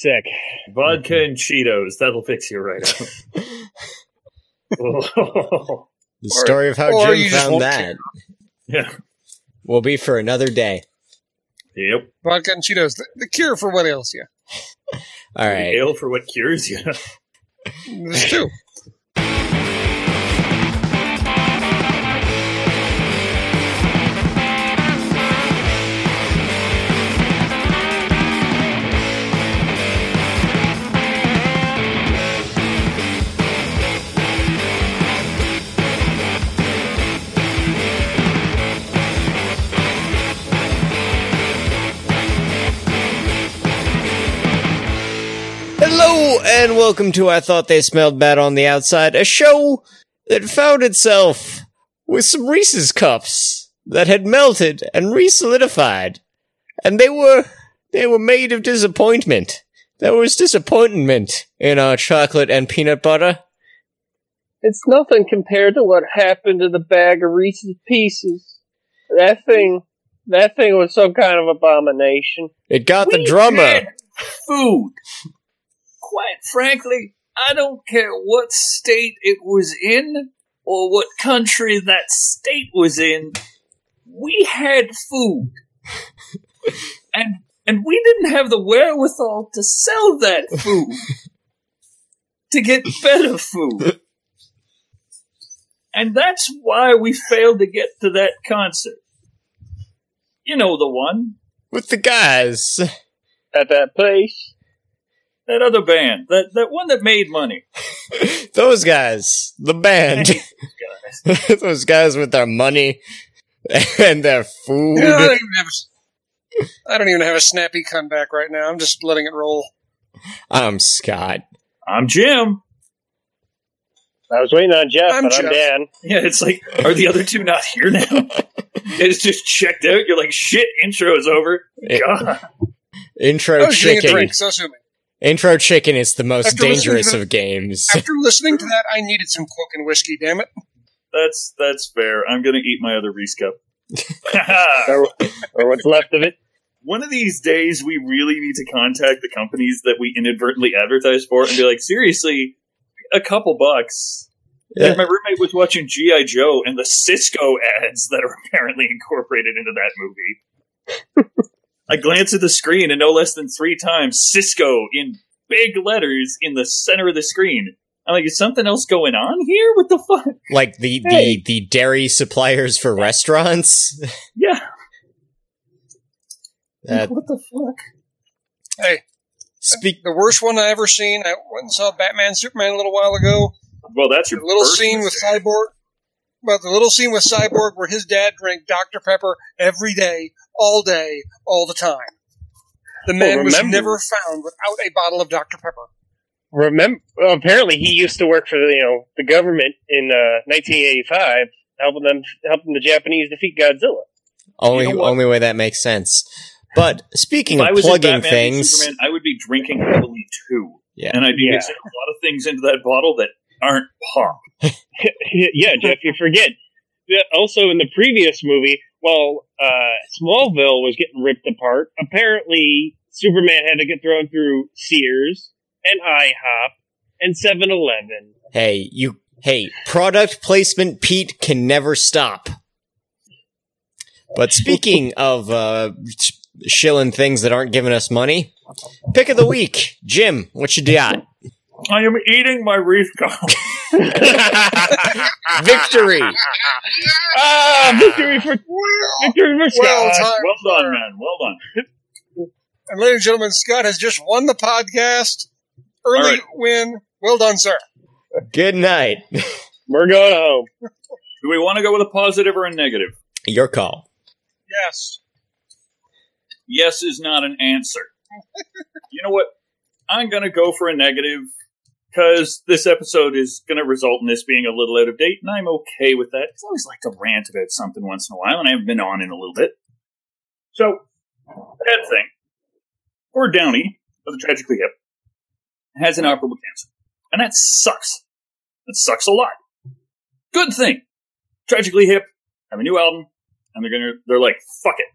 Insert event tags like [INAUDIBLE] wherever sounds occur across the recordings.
Sick. Vodka and Cheetos. That'll fix you right up. [LAUGHS] The story of how or Jim found that yeah. will be for another day. Yep. Vodka and Cheetos. The, the cure for what ails you. All right. Ale for what cures you. There's two. [LAUGHS] and welcome to I Thought They Smelled Bad on the Outside, a show that found itself with some Reese's cups that had melted and re-solidified. And they were, they were made of disappointment. There was disappointment in our chocolate and peanut butter. It's nothing compared to what happened to the bag of Reese's Pieces. That thing, that thing was some kind of abomination. It got the We drummer. had food. Quite frankly, I don't care what state it was in or what country that state was in. We had food. [LAUGHS] and and we didn't have the wherewithal to sell that food [LAUGHS] to get better food. And that's why we failed to get to that concert. You know the one. With the guys. At that place, That other band. That that one that made money. [LAUGHS] Those guys. The band. [LAUGHS] Those guys with their money [LAUGHS] and their food. I don't even have a, I don't even have a snappy comeback right now. I'm just letting it roll. I'm Scott. I'm Jim. I was waiting on Jeff, I'm but I'm Dan. Yeah, it's like, are the other two not here now? it's just checked out. You're like, shit, intro is over. God. Intro I was getting a chicken. drink, so assuming. Intro chicken is the most After dangerous to- of games. [LAUGHS] After listening to that, I needed some Coke and whiskey. Damn it! That's that's fair. I'm gonna eat my other Reese cup. [LAUGHS] Or, or what's left of it. One of these days, we really need to contact the companies that we inadvertently advertise for and be like, seriously, a couple bucks. Yeah. My roommate was watching G.I. Joe and the Cisco ads that are [LAUGHS] apparently incorporated into that movie. I glance at the screen and no less than three times Cisco in big letters in the center of the screen. I'm like, is something else going on here? What the fuck? Like the, Hey. the, the dairy suppliers for restaurants. [LAUGHS] Yeah. That what the fuck? Hey, speak. the worst one I ever seen. I went and saw Batman Superman a little while ago. Well, that's The your little first scene with. Cyborg. Well, the little scene with Cyborg where his dad drank Dr. Pepper every day, all day, all the time. The man was remember- never found without a bottle of Dr. Pepper. Remember, well, apparently he used to work for the, you know the government in uh, 1985, helping them helping the Japanese defeat Godzilla. Only, You know only way that makes sense. But speaking If I of was plugging Batman v things, Superman, I would be drinking heavily too. Yeah. And I'd be Yeah. mixing a lot of things into that bottle that aren't pop. [LAUGHS] yeah, Jeff, you forget. Yeah, also, in the previous movie, while uh, Smallville was getting ripped apart, apparently Superman had to get thrown through Sears and IHOP and 7-Eleven. hey, you, hey, product placement Pete can never stop. But speaking [LAUGHS] of, uh, shilling things that aren't giving us money, pick of the week. Jim, what you got? I am eating my Reese [LAUGHS] cup. [LAUGHS] Victory! ah, victory for victory for Scott. Well timed. well done, man. Well done. And ladies and gentlemen, Scott has just won the podcast. Early All right. win. Well done, sir. Good night. [LAUGHS] We're going home. Do we want to go with a positive or a negative? Your call. Yes. Yes is not an answer. you know what? I'm going to go for a negative because this episode is going to result in this being a little out of date, and I'm okay with that. 'cause I always like to rant about something once in a while, and I haven't been on in a little bit. So, bad thing. Gord Downie of the Tragically Hip has inoperable cancer, and that sucks. That sucks a lot. Good thing. Tragically Hip have a new album, and they're gonna they're like, fuck it.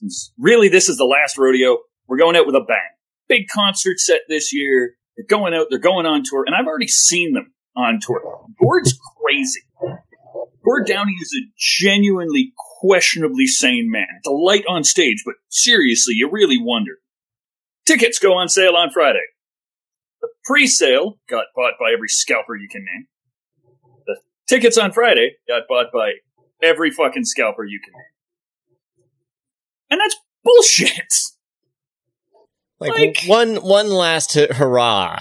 Since really this is the last rodeo, we're going out with a bang. big concert set this year. They're going out, they're going on tour, and I've already seen them on tour. Gord's crazy. Gord Downie is a genuinely questionably sane man. Delight on stage, but seriously, you really wonder. Tickets go on sale on Friday. The pre-sale got bought by every scalper you can name. The tickets on Friday got bought by every fucking scalper you can name. And that's bullshit. Like, Like- one one last hurrah,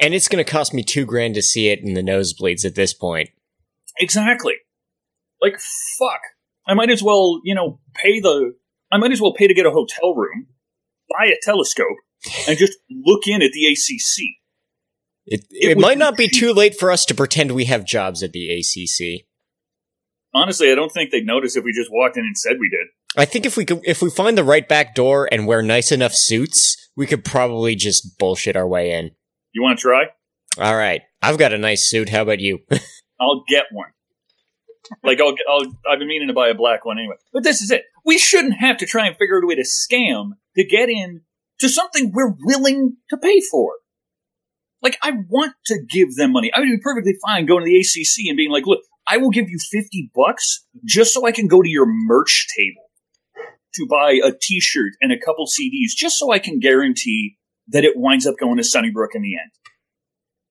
and it's going to cost me two grand to see it in the nosebleeds at this point. Exactly. Like fuck. I might as well, you know, pay the I might as well pay to get a hotel room, buy a telescope, and just look in at the ACC. It, It it, might not be too late for us to pretend we have jobs at the ACC. Honestly, I don't think they'd notice if we just walked in and said we did. I think if we could, if we find the right back door and wear nice enough suits, we could probably just bullshit our way in. You want to try? All right, I've got a nice suit. How about you? [LAUGHS] I'll get one. Like I'll, I'll, I've been meaning to buy a black one anyway. But this is it. We shouldn't have to try and figure out a way to scam to get in to something we're willing to pay for. Like I want to give them money. I would be perfectly fine going to the ACC and being like, "Look, I will give you fifty bucks just so I can go to your merch table to buy a T-shirt and a couple CDs, just so I can guarantee that it winds up going to Sunnybrook in the end."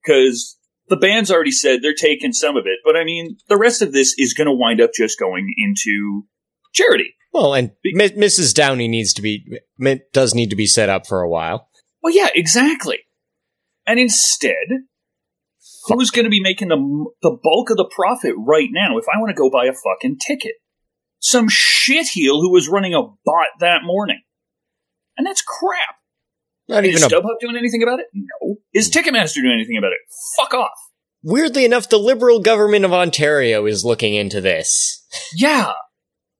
Because the band's already said they're taking some of it, but I mean, the rest of this is going to wind up just going into charity. Well, and M- Mrs. Downie needs to be m- does need to be set up for a while. Well, yeah, exactly. And instead, who's going to be making the the bulk of the profit right now? If I want to go buy a fucking ticket, some shitheel who was running a bot that morning, and that's crap. Not Is even a StubHub doing anything about it? No. Is hmm. Ticketmaster doing anything about it? Fuck off. weirdly enough, the Liberal government of Ontario is looking into this. Yeah.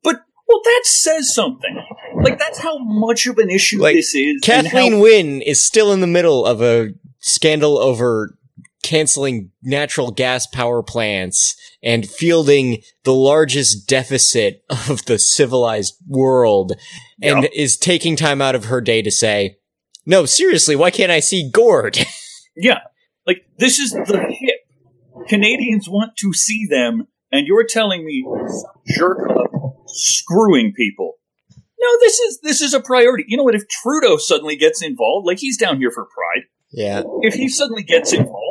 But, well, that says something. Like, that's how much of an issue Like, this is. Kathleen how- Wynne is still in the middle of a scandal over canceling natural gas power plants and fielding the largest deficit of the civilized world and Yeah. is taking time out of her day to say, no, seriously, why can't I see Gord? [LAUGHS] Yeah. Like, this is the hip. Canadians want to see them, and you're telling me some jerk up screwing people. No, this is this is a priority. You know what? If Trudeau suddenly gets involved, like he's down here for pride, yeah. if he suddenly gets involved,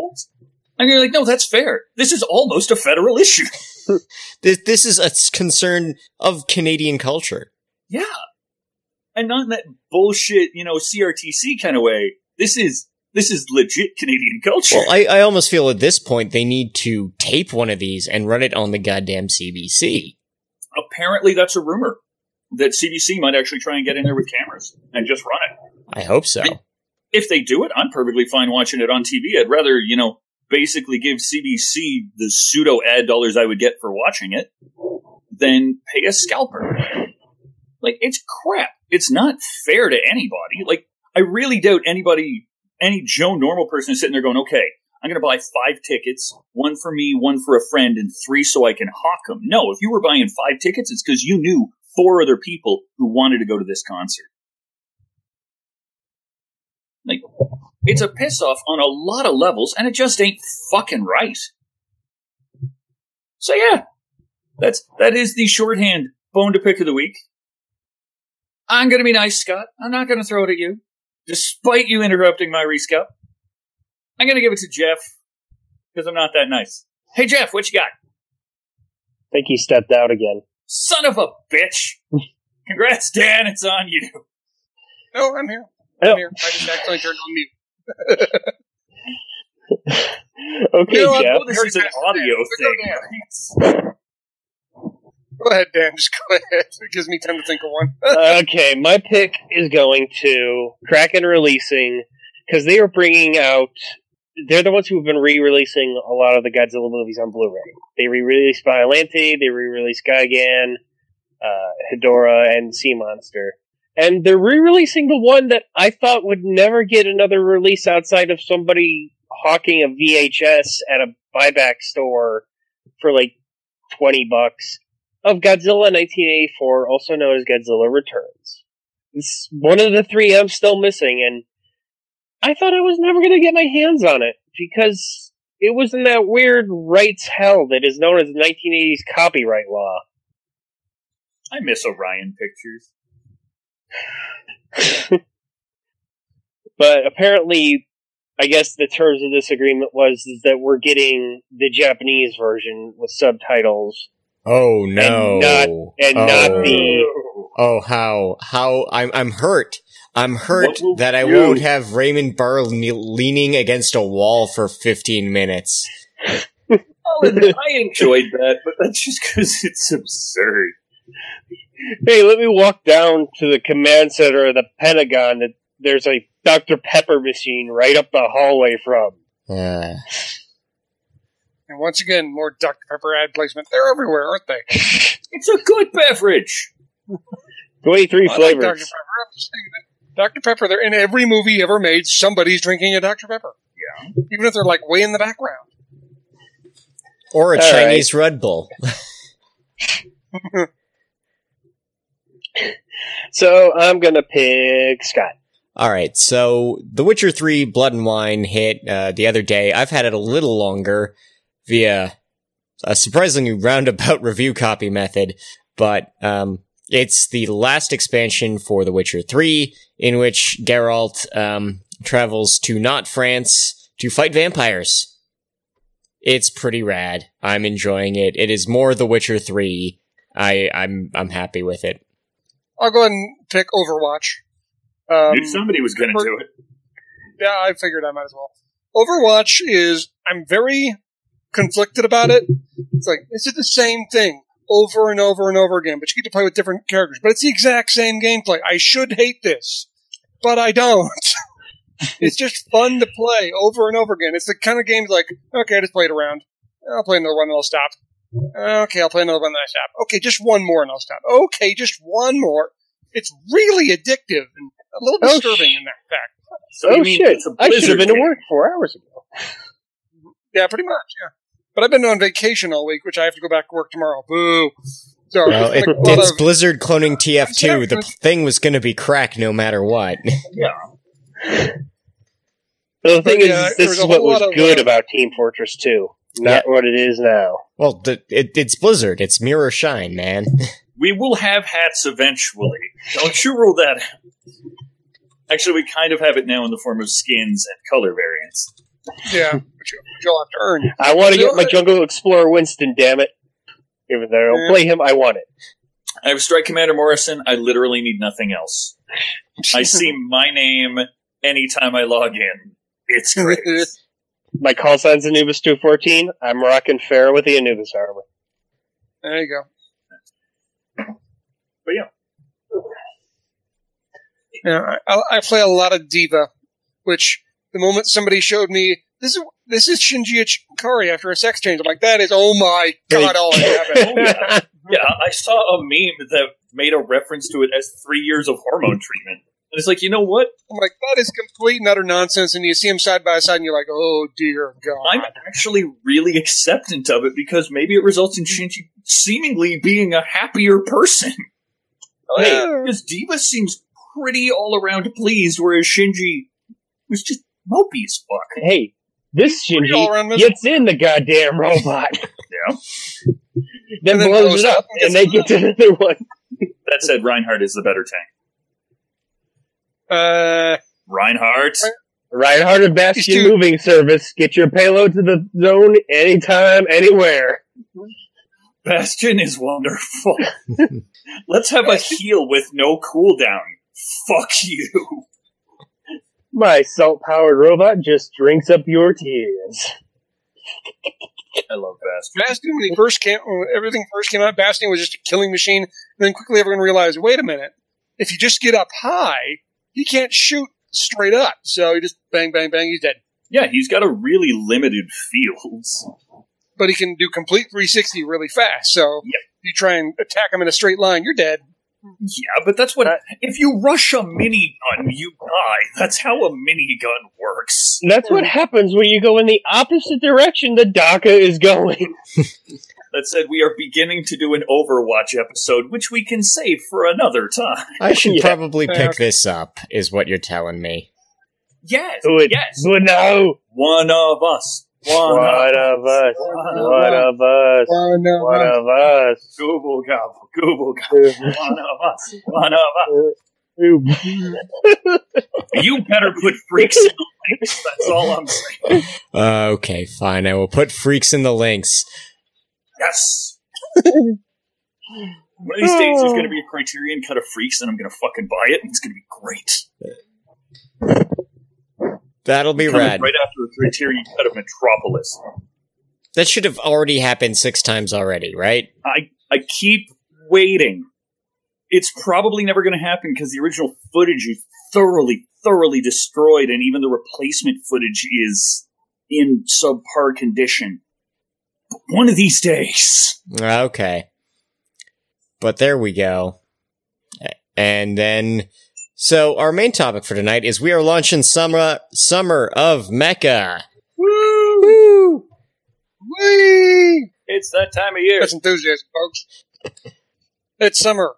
and you're like, no, that's fair. This is almost a federal issue. [LAUGHS] This, this is a concern of Canadian culture. Yeah. And not in that bullshit, you know, CRTC kind of way. This is this is legit Canadian culture. Well, I, I almost feel at this point they need to tape one of these and run it on the goddamn CBC. Apparently that's a rumor. That CBC might actually try and get in there with cameras and just run it. I hope so. If they do it, I'm perfectly fine watching it on TV. I'd rather, you know, basically give CBC the pseudo ad dollars I would get for watching it than pay a scalper. Like, it's crap. It's not fair to anybody. Like, I really doubt anybody, any Joe normal person is sitting there going, okay, I'm going to buy five tickets, one for me, one for a friend, and three so I can hawk them. No, if you were buying five tickets, it's because you knew four other people who wanted to go to this concert. Like, it's a piss off on a lot of levels, and it just ain't fucking right. So yeah, that's that is the shorthand bone to pick of the week. I'm gonna be nice, Scott. I'm not gonna throw it at you, despite you interrupting my rescup. I'm gonna give it to Jeff because I'm not that nice. Hey Jeff, what you got? I think he stepped out again. Son of a bitch! [LAUGHS] Congrats, Dan. It's on you. No, I'm here. Oh. I'm here. I just accidentally turned on mute. Okay, No, I'm Jeff. This is an audio thing. Go ahead, Dan. Just go ahead. It gives me time to think of one. [LAUGHS] okay, my pick is going to Kraken Releasing because they are bringing out. They're the ones who have been re-releasing a lot of the Godzilla movies on Blu-ray. They re-released Biollante, they re-released Gigan, uh, Hedora, and Sea Monster, and they're re-releasing the one that I thought would never get another release outside of somebody hawking a VHS at a buyback store for like twenty bucks of Godzilla 1984, also known as Godzilla Returns. It's one of the three I'm still missing, and I thought I was never going to get my hands on it because it was in that weird rights hell that is known as 1980s copyright law. I miss Orion Pictures. But apparently, I guess the terms of this agreement was is that we're getting the Japanese version with subtitles Oh no! not- and oh. not the Oh how how I'm I'm hurt. I'm hurt that I you- won't have Raymond Burr le- leaning against a wall for 15 minutes. [LAUGHS] Oh, I enjoyed that, but that's just because it's absurd. Hey, let me walk down to the command center of the Pentagon that there's a Dr. Pepper machine right up the hallway from. Uh, And once again, more Dr. Pepper ad placement. They're everywhere, aren't they? [LAUGHS] It's a good beverage. 23 I like flavors. Dr. Pepper. I'm just Dr. Pepper, they're in every movie ever made. Somebody's drinking a Dr. Pepper. Yeah. Even if they're like way in the background. or a All Chinese Red Bull. [LAUGHS] So I'm gonna pick Scott. All right, so The Witcher 3 Blood and Wine hit uh, the other day. I've had it a little longer via a surprisingly roundabout [LAUGHS] review copy method, but um, it's the last expansion for The Witcher 3 in which Geralt um, travels to not France to fight vampires. It's pretty rad. I'm enjoying it. It is more The Witcher 3. I, I'm I'm happy with it. I'll go ahead and pick Overwatch. Um, Knew somebody was going to do it. Yeah, I figured I might as well. Overwatch is, I'm very conflicted about it. It's like, this is the same thing over and over and over again, but you get to play with different characters. But it's the exact same gameplay. I should hate this, but I don't. [LAUGHS] it's just fun to play over and over again. It's the kind of game like, okay, I just played around. I'll play another one and I'll stop. Okay, I'll play another one and I stop. Okay, just one more and I'll stop. Okay, just one more. It's really addictive and a little Oh, disturbing sh- in that fact. So oh you mean shit! it's a I should have been to work four hours ago. Yeah, pretty much. Yeah, but I've been on vacation all week, which I have to go back to work tomorrow. Boo. So Well, it's it, like it's of- Blizzard cloning TF2. sorry. The thing was going to be crack no matter what. [LAUGHS] But the thing Yeah, is, there this is what was lot of, good uh, about Team Fortress 2, not what it is now. Well, the, it, it's Blizzard. It's mirror shine, man. [LAUGHS] We will have hats eventually. Don't you rule that out. Actually, we kind of have it now in the form of skins and color variants. yeah, which you- which you'll have to earn. I want to get my Jungle Explorer Winston, damn it. Even though I don't Yeah. play him, I want it. I have Strike Commander Morrison. I literally need nothing else. I [LAUGHS] see my name anytime I log in. It's great. [LAUGHS] My call sign's Anubis 214. I'm rocking Pharah with the Anubis armor. there you go. But yeah. Yeah, I, I play a lot of D.Va, which the moment somebody showed me this is this is Shinji Ikari after a sex change, I'm like, that is oh my god, all I have. [LAUGHS] Oh, yeah. yeah, I saw a meme that made a reference to it as three years of hormone treatment. And it's like, you know what? I'm like, that is complete and utter nonsense. And you see them side by side, and you're like, oh dear god. I'm actually really acceptant of it because maybe it results in Shinji seemingly being a happier person. Oh, hey, Yeah. because D.Va seems pretty all around pleased, whereas Shinji was just mopey as fuck. hey, this Shinji all-around gets in the goddamn robot. [LAUGHS] Yeah. then then blows blows it up, up and and they get gets to another one. That said, Reinhardt is the better tank. Uh, Reinhardt? Reinhardt and Bastion Dude. moving service. Get your payload to the zone anytime, anywhere. Bastion is wonderful. [LAUGHS] Let's have a heal with no cooldown. Fuck you. My salt powered robot just drinks up your tears. I love Bastion. Bastion, when he first came, when everything first came out, Bastion was just a killing machine. And then quickly everyone realized, wait a minute, if you just get up high, he can't shoot straight up. So he just bang, bang, bang, he's dead. Yeah, he's got a really limited field. But he can do complete 360 really fast. So if you try and attack him in a straight line, you're dead. Yeah, but that's what. Uh, if you rush a minigun, you die. That's how a minigun works. That's what happens when you go in the opposite direction the DACA is going. [LAUGHS] That said, we are beginning to do an Overwatch episode, which we can save for another time. I should [LAUGHS] Yeah. probably pick okay. this up, is what you're telling me. Yes. Do it. Yes. Do it now. One of us. One, One of of us. One One of us. Oh, no. One of us. Google gobble. Google gobble. One of us. One of us. [LAUGHS] You better put freaks in the links. That's all I'm saying. [LAUGHS] Uh, okay, fine. I will put freaks in the links. Yes. [LAUGHS] One of these days, there's going to be a oh. Criterion cut of Freaks, and I'm going to fucking buy it, and it's going to be great. That'll be Coming rad. Right after a Criterion cut of Metropolis. That should have already happened six times already, right? I I keep waiting. It's probably never going to happen because the original footage is thoroughly, thoroughly destroyed, and even the replacement footage is in subpar condition. But one of these days, Okay. But there we go. And then, so our main topic for tonight is we are launching summer summer of Mecha. woo! Whee! It's that time of year. That's enthusiasm, folks. [LAUGHS] It's summer.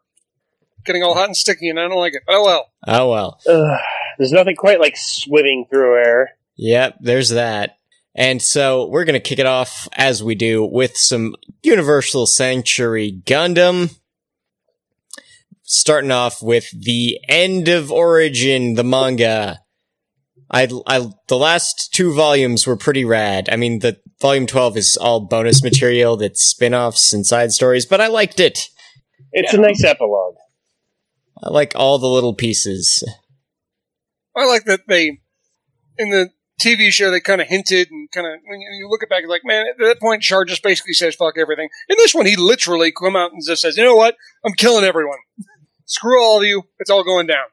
Getting all hot and sticky, and I don't like it. Oh well. Oh well. Ugh, there's nothing quite like swimming through air. Yep, there's that. And so we're gonna kick it off as we do with some Universal Century Gundam. Starting off with the end of Origin, the manga. I, I, the last two volumes were pretty rad. I mean, the volume 12 is all bonus material that's spin-offs and side stories, but I liked it. It's Yeah. a nice epilogue. I like all the little pieces. I like that they, in the TV show, they kind of hinted and kind of, when you look at back, you're like, man, at that point, Char just basically says fuck everything. In this one, he literally come out and just says, you know what? I'm killing everyone. Screw all of you. It's all going down.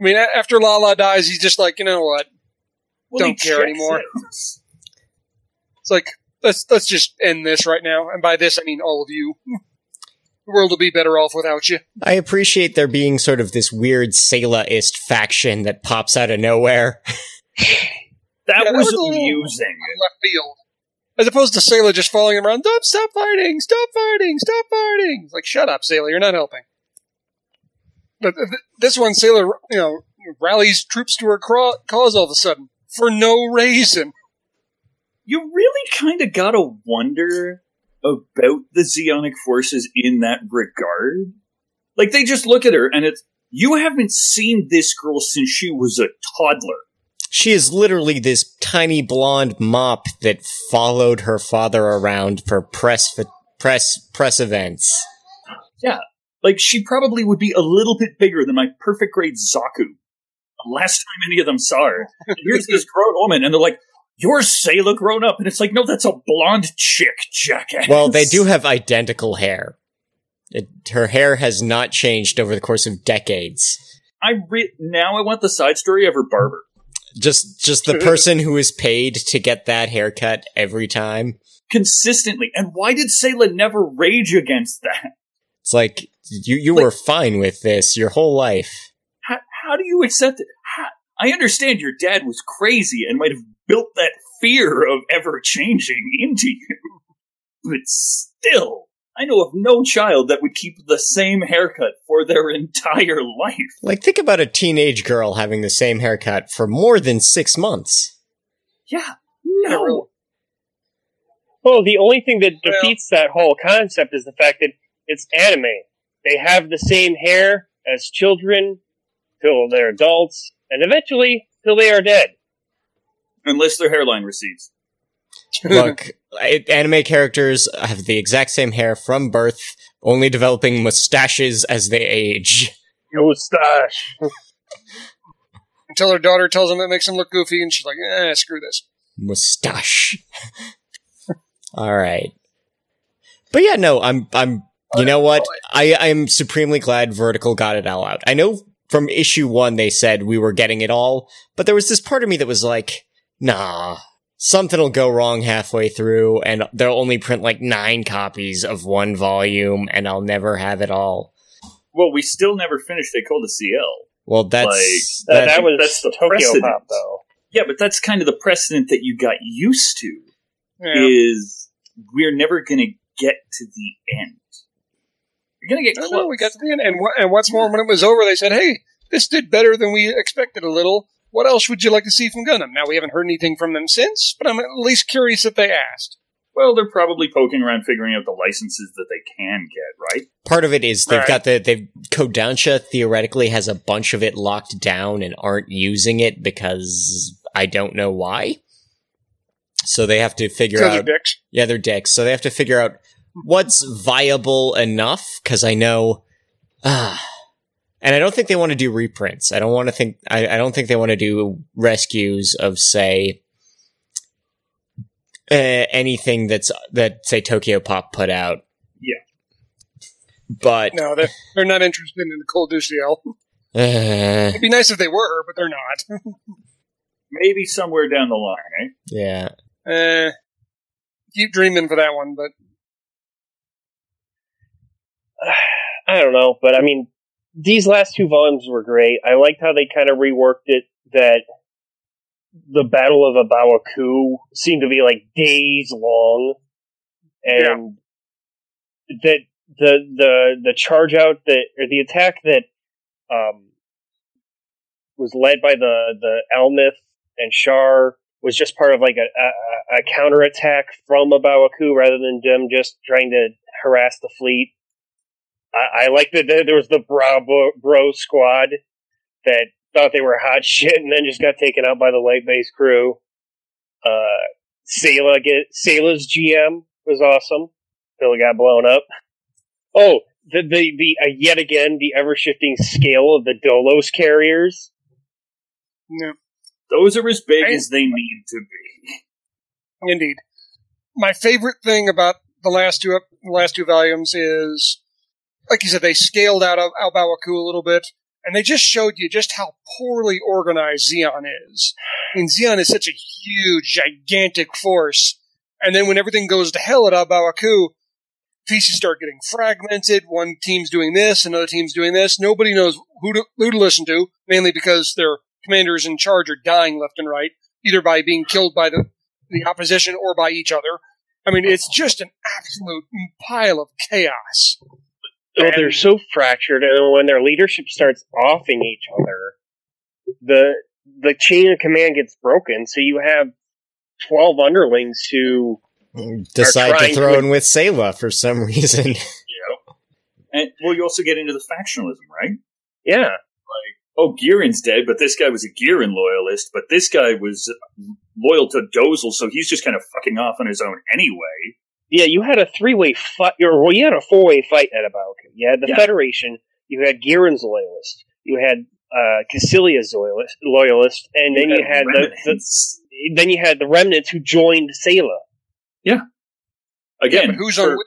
I mean, after Lala dies, he's just like, you know what? Well, Don't care anymore. out. It's like, let's, let's just end this right now. And by this, I mean all of you. The world will be better off without you. I appreciate there being sort of this weird Sayla-ist faction that pops out of nowhere. [LAUGHS] That Yeah, that was was a little- amusing. left field. As opposed to Sayla just following him around, stop, stop fighting, stop fighting, stop fighting. It's like, shut up, Sayla, you're not helping. But th- th- this one, Sayla, you know, rallies troops to her cra- cause all of a sudden for no reason. You really kind of gotta wonder about the Zeonic forces in that regard. Like, they just look at her and it's, you haven't seen this girl since she was a toddler. She is literally this tiny blonde mop that followed her father around for press press press events. Yeah, like, she probably would be a little bit bigger than my perfect grade Zaku. The last time any of them saw her. And here's this [LAUGHS] grown woman, and they're like, You're Sayla grown up. And it's like, No, that's a blonde chick, jackass. Well, they do have identical hair. It, her hair has not changed over the course of decades. I re- now I want the side story of her barber. Just just the [LAUGHS] person who is paid to get that haircut every time. Consistently. And why did Sayla never rage against that? It's like you you Like- were fine with this your whole life. How, how do you accept it? How, I understand your dad was crazy and might have built that fear of ever changing into you. But still, I know of no child that would keep the same haircut for their entire life. Like think about a teenage girl having the same haircut for more than 6 months. Yeah. Yeah, No. Well, the only thing that Well- defeats that whole concept is the fact that it's anime. They have the same hair as children till they're adults, and eventually till they are dead. Unless their hairline recedes. Look, [LAUGHS] anime characters have the exact same hair from birth, only developing mustaches as they age. Mustache. [LAUGHS] Until her daughter tells him it makes him look goofy, and she's like, eh, screw this. Mustache. [LAUGHS] All right. But yeah, no, I'm, I'm, you know what? I, I'm supremely glad Vertical got it all out. I know from issue one they said we were getting it all, but there was this part of me that was like, nah, something'll go wrong halfway through and they'll only print like nine copies of one volume and I'll never have it all. Well, we still never finished They Ecole du Ciel. Well, that's, Like, That, that- that was that's the Tokyo precedent. Pop, though. Yeah, but that's kind of the precedent that you got used to. Yeah. Is we're never going to get to the end. You're going to get I close. know, we got to the end. And, wha- and what's more, when it was over, they said, hey, this did better than we expected a little. What else would you like to see from Gundam? Now, we haven't heard anything from them since, but I'm at least curious that they asked. Well, they're probably poking around figuring out the licenses that they can get, right? Part of it is they've Right. got the they've Kodansha theoretically has a bunch of it locked down and aren't using it because I don't know why. So they have to figure Because they're out dicks. Yeah, they're dicks. So they have to figure out what's viable enough. Because I know, ah, and I don't think they want to do reprints. I don't want to think. I, I don't think they want to do rescues of say uh, anything that's that say Tokyopop put out. Yeah. But No, they're, they're not interested in the Ecole du Ciel. [LAUGHS] uh, [LAUGHS] It'd be nice if they were, but they're not. [LAUGHS] Maybe somewhere down the line, eh? yeah, Eh, keep dreaming for that one, but [SIGHS] I don't know, but I mean, these last two volumes were great. I liked how they kind of reworked it. That the Battle of A Baoa Qu seemed to be like days long, and that the the the charge out that or the attack that um was led by the the Elmeth and Char was just part of like a, a, a counterattack from A Baoa Qu rather than them just trying to harass the fleet. I, I like that there there was the Bravo Bro squad that thought they were hot [LAUGHS] shit and then just got taken out by the White Base crew. Uh, Sayla get Sayla's GM was awesome until it got blown up. Oh, the the the uh, yet again the ever shifting scale of the Dolos carriers. no. Those are as big I- as they need to be. Indeed. My favorite thing about the last two the last two volumes is, like you said, they scaled out of A Baoa Qu a little bit, and they just showed you just how poorly organized Zeon is. I mean, Zeon is such a huge, gigantic force, and then when everything goes to hell at A Baoa Qu, pieces start getting fragmented. One team's doing this, another team's doing this. Nobody knows who to, who to listen to, mainly because their commanders in charge are dying left and right, either by being killed by the the opposition or by each other. I mean, it's just an absolute pile of chaos. Oh, they're so fractured, and when their leadership starts offing each other, the the chain of command gets broken. So you have twelve underlings who decide to throw to- in with Sayla for some reason. [LAUGHS] Yep. And well, you also get into the factionalism, right? Yeah. Like, oh, Gihren's dead, but this guy was a Girin loyalist, but this guy was loyal to Dozel, so he's just kind of fucking off on his own anyway. Yeah, you had a three way fight, or well, you had a four way fight at Abalka. You had the Yeah. Federation, you had Gihren's loyalist, you had uh, Kycilia's loyalist, loyalist, and then you, had the, remnants. the then you had the remnants who joined Sayla. Again, but who's for- on?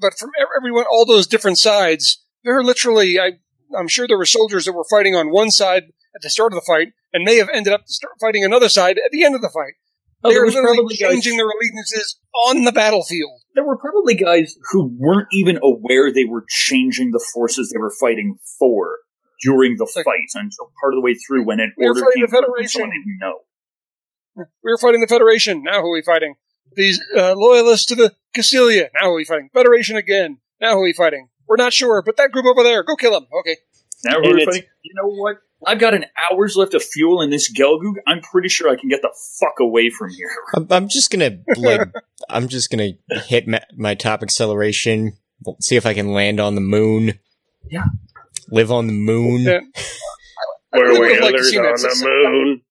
But from everyone, all those different sides, there are literally. I, I'm sure there were soldiers that were fighting on one side at the start of the fight, and may have ended up start fighting another side at the end of the fight. Oh, they there are was literally probably guys- changing their allegiances on the battlefield. there were probably guys who weren't even aware they were changing the forces they were fighting for during the Like- fight until part of the way through when an We were order fighting came the through from Federation. someone didn't know. We were fighting the Federation. Now who are we fighting? These uh, loyalists to the Kycilia. Now who are we fighting? Federation again. Now who are we fighting? We're not sure, but that group over there, go kill them. Okay. Now And who are it's- fighting? You know what? I've got an hour's left of fuel in this Gelgoog. I'm pretty sure I can get the fuck away from here. [LAUGHS] I'm, I'm just gonna like, I'm just gonna hit ma- my top acceleration. See if I can land on the moon. Yeah. live on the moon. Yeah. [LAUGHS] I Where really were would like to others see on that. the Some- moon?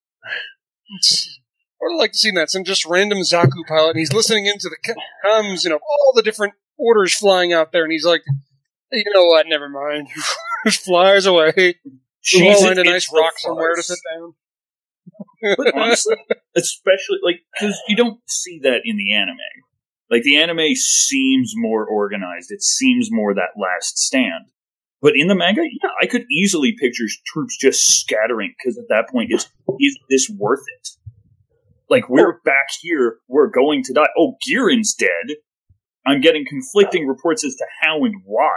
I would like to see that. Some just random Zaku pilot, and he's listening into the co- comms, you know, all the different orders flying out there, and he's like, you know what, never mind. [LAUGHS] just flies away. Jesus, find a nice rock somewhere to sit down. but honestly, especially like because you don't see that in the anime. Like the anime seems more organized. It seems more that last stand. But in the manga, yeah, I could easily picture troops just scattering because at that point, it's is this worth it? Like we're oh. back here, we're going to die. Oh, Gihren's dead. I'm getting conflicting reports as to how and why.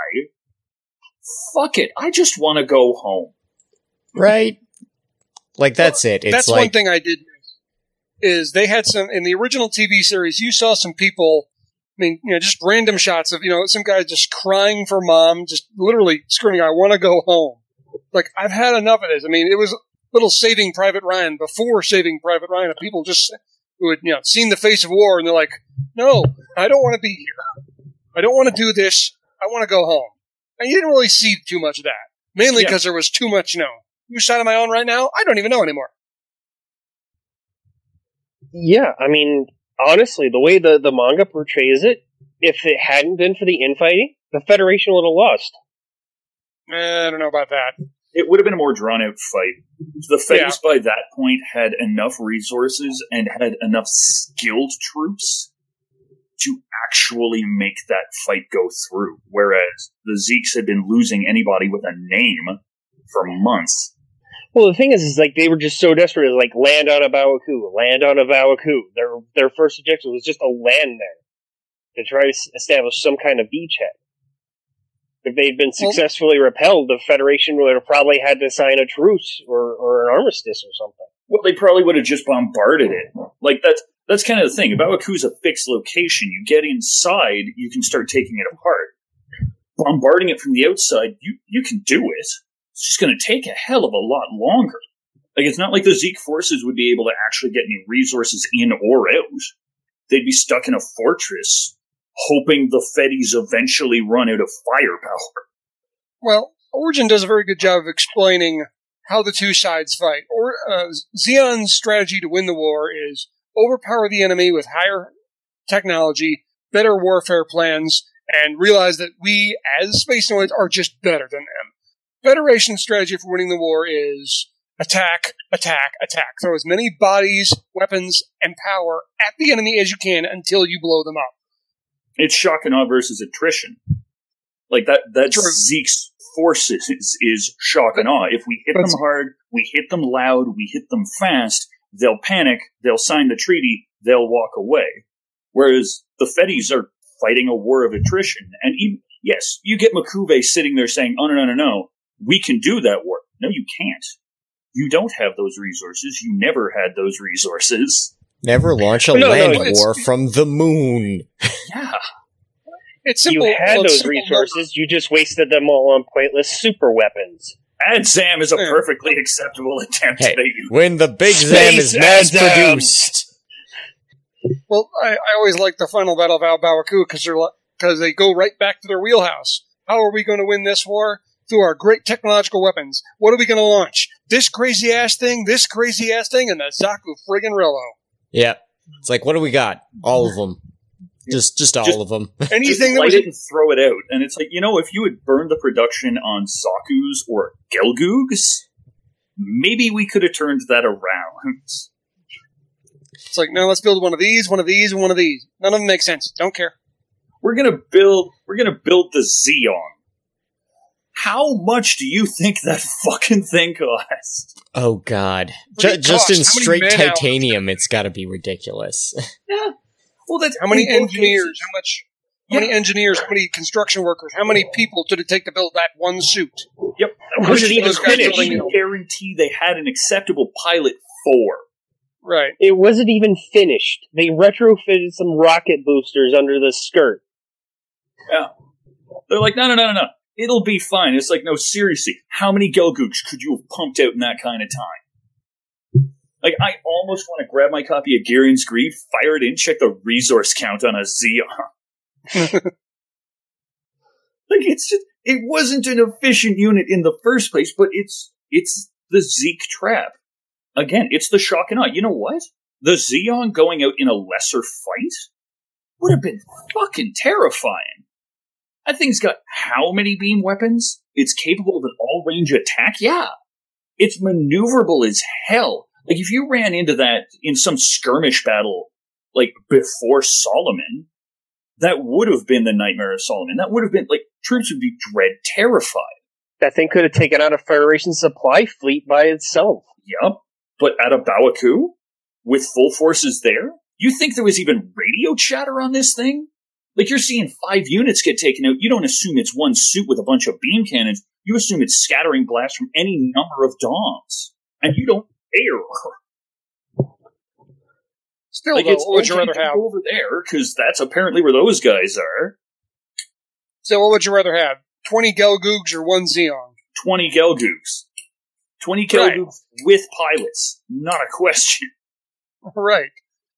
Fuck it, I just want to go home. Right? Like that's it. It's That's like one thing I did is they had some in the original TV series. You saw some people. I mean, you know, just random shots of you know some guy just crying for mom, just literally screaming, "I want to go home." Like I've had enough of this. I mean, it was little Saving Private Ryan before Saving Private Ryan. Of people just who had you know seen the face of war and they're like, "No, I don't want to be here. I don't want to do this. I want to go home." And you didn't really see too much of that, mainly Yeah. because there was too much. You know, whose side am I on right now? I don't even know anymore. Yeah, I mean, honestly, the way the, the manga portrays it, if it hadn't been for the infighting, the Federation would have lost. Eh, I don't know about that. It would have been a more drawn out fight. The Feds by that point had enough resources and had enough skilled troops to actually make that fight go through. Whereas the Zeeks had been losing anybody with a name for months. Well, the thing is, is like they were just so desperate, to, like land on A Baoa Qu, land on A Baoa Qu. Their their first objective was just to land there to try to establish some kind of beachhead. If they'd been successfully repelled, the Federation would have probably had to sign a truce or, or an armistice or something. Well, they probably would have just bombarded it. Like that's that's kind of the thing. Baoa Qu's a fixed location. You get inside, you can start taking it apart. Bombarding it from the outside, you you can do it. It's just going to take a hell of a lot longer. Like it's not like the Zeke forces would be able to actually get any resources in or out. They'd be stuck in a fortress, hoping the Feddies eventually run out of firepower. Well, Origin does a very good job of explaining how the two sides fight. Or uh, Zeon's strategy to win the war is overpower the enemy with higher technology, better warfare plans, and realize that we, as space noids, are just better than them. Federation's strategy for winning the war is attack, attack, attack. Throw as many bodies, weapons, and power at the enemy as you can until you blow them up. It's shock and awe versus attrition. Like that that's True. Zeke's forces is, is shock and awe. If we hit That's- them hard, we hit them loud, we hit them fast, they'll panic, they'll sign the treaty, they'll walk away. Whereas the Feddies are fighting a war of attrition. And even, yes, you get M'Quve sitting there saying, oh no, no, no, no, we can do that war. No, you can't. You don't have those resources. You never had those resources. Never launch a No, no, land it's- war from the moon. Yeah. It's simple. you had well, those simple resources, you just wasted them all on pointless super weapons. Adzam is a Yeah. perfectly acceptable attempt Hey, that you when the Big Zam is Space mass produced. Well, I, I always like the final battle of A Baoa Qu because they're because they go right back to their wheelhouse. How are we going to win this war? Through our great technological weapons. What are we going to launch? This crazy ass thing, this crazy ass thing, and the Zaku friggin' Rillo. Yeah. It's like, what do we got? All of them. Just, just all Just- of them. [LAUGHS] just Anything that light was it and throw it out. And it's like, you know, if you had burned the production on Zaku's or Gelgoogs, maybe we could have turned that around. it's like, no, let's build one of these, one of these, and one of these. None of them make sense. Don't care. We're gonna build we're gonna build the Zeong. How much do you think that [LAUGHS] fucking thing cost? Oh God! What did Ju- it just in straight man-hours? titanium, it's got to be ridiculous. [LAUGHS] yeah. Well that's How many engineers? cases- How much? How many engineers? How many construction workers? How many people did it take to build that one suit? Yep. Was it even Those guys finished? I guarantee they had an acceptable pilot for. Right. It wasn't even finished. They retrofitted some rocket boosters under the skirt. Yeah. They're like, no, no, no, no, no. It'll be fine. It's like, no, seriously, how many Gelgoogs could you have pumped out in that kind of time? Like, I almost want to grab my copy of Gihren's Greed, fire it in, check the resource count on a Zeon. [LAUGHS] like, it's just, it wasn't an efficient unit in the first place, but it's, it's the Zeke trap. Again, it's the shock and awe. You know what? The Zeon going out in a lesser fight would have been fucking terrifying. That thing's got how many beam weapons? It's capable of an all range attack? Yeah. It's maneuverable as hell. Like, if you ran into that in some skirmish battle, like, before Solomon, that would have been the Nightmare of Solomon. That would have been, like, troops would be dread terrified. That thing could have taken out a Federation supply fleet by itself. Yup. But at A Baoa Qu, with full forces there, you think there was even radio chatter on this thing? Like you're seeing five units get taken out. You don't assume it's one suit with a bunch of beam cannons. You assume it's scattering blasts from any number of doms. And you don't care. Still, Like though, it's would you rather have? go over there because that's apparently where those guys are. So, what would you rather have? Twenty Gelgoogs or one Zeong? 20 Gelgoogs. 20 Right. Gelgoogs with pilots. Not a question. [LAUGHS] Right.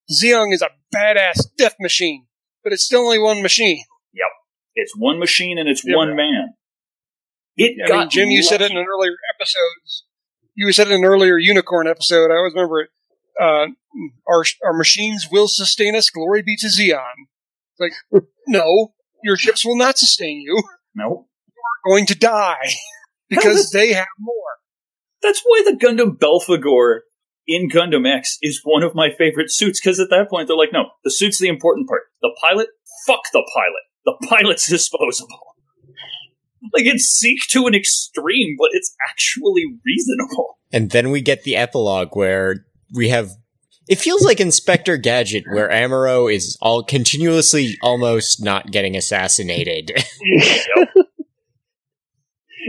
Zeong is a badass death machine, but it's still only one machine. Yep. It's one machine and it's Yeah, one man. It I got mean, Jim, you said it in an earlier episodes. You said it in an earlier unicorn episode. I always remember it. Uh, our our machines will sustain us. Glory be to Zeon. Like, [LAUGHS] no, your ships will not sustain you. No. You're going to die [LAUGHS] because [LAUGHS] they have more. That's why the Gundam Belphegor in Gundam X is one of my favorite suits, because at that point they're like, no, the suit's the important part. The pilot, fuck the pilot. The pilot's [LAUGHS] disposable. Like it's seek to an extreme, but it's actually reasonable. And then we get the epilogue where we have. It feels like Inspector Gadget, where Amuro is all continuously almost not getting assassinated. [LAUGHS]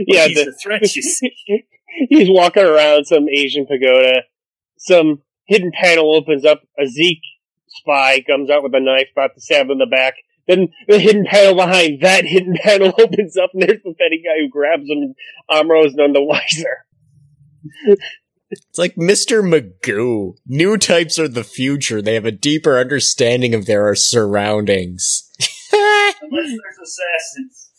yeah, He's the, a threat, you see. [LAUGHS] he's walking around some Asian pagoda. Some hidden panel opens up. A Zeke spy comes out with a knife, about to stab him in the back. Then the hidden panel behind that [LAUGHS] hidden panel opens up, and there's the petty guy who grabs him. Amuro's none the wiser. It's like Mr. Magoo. New types are the future. They have a deeper understanding of their surroundings. [LAUGHS] Unless there's assassins.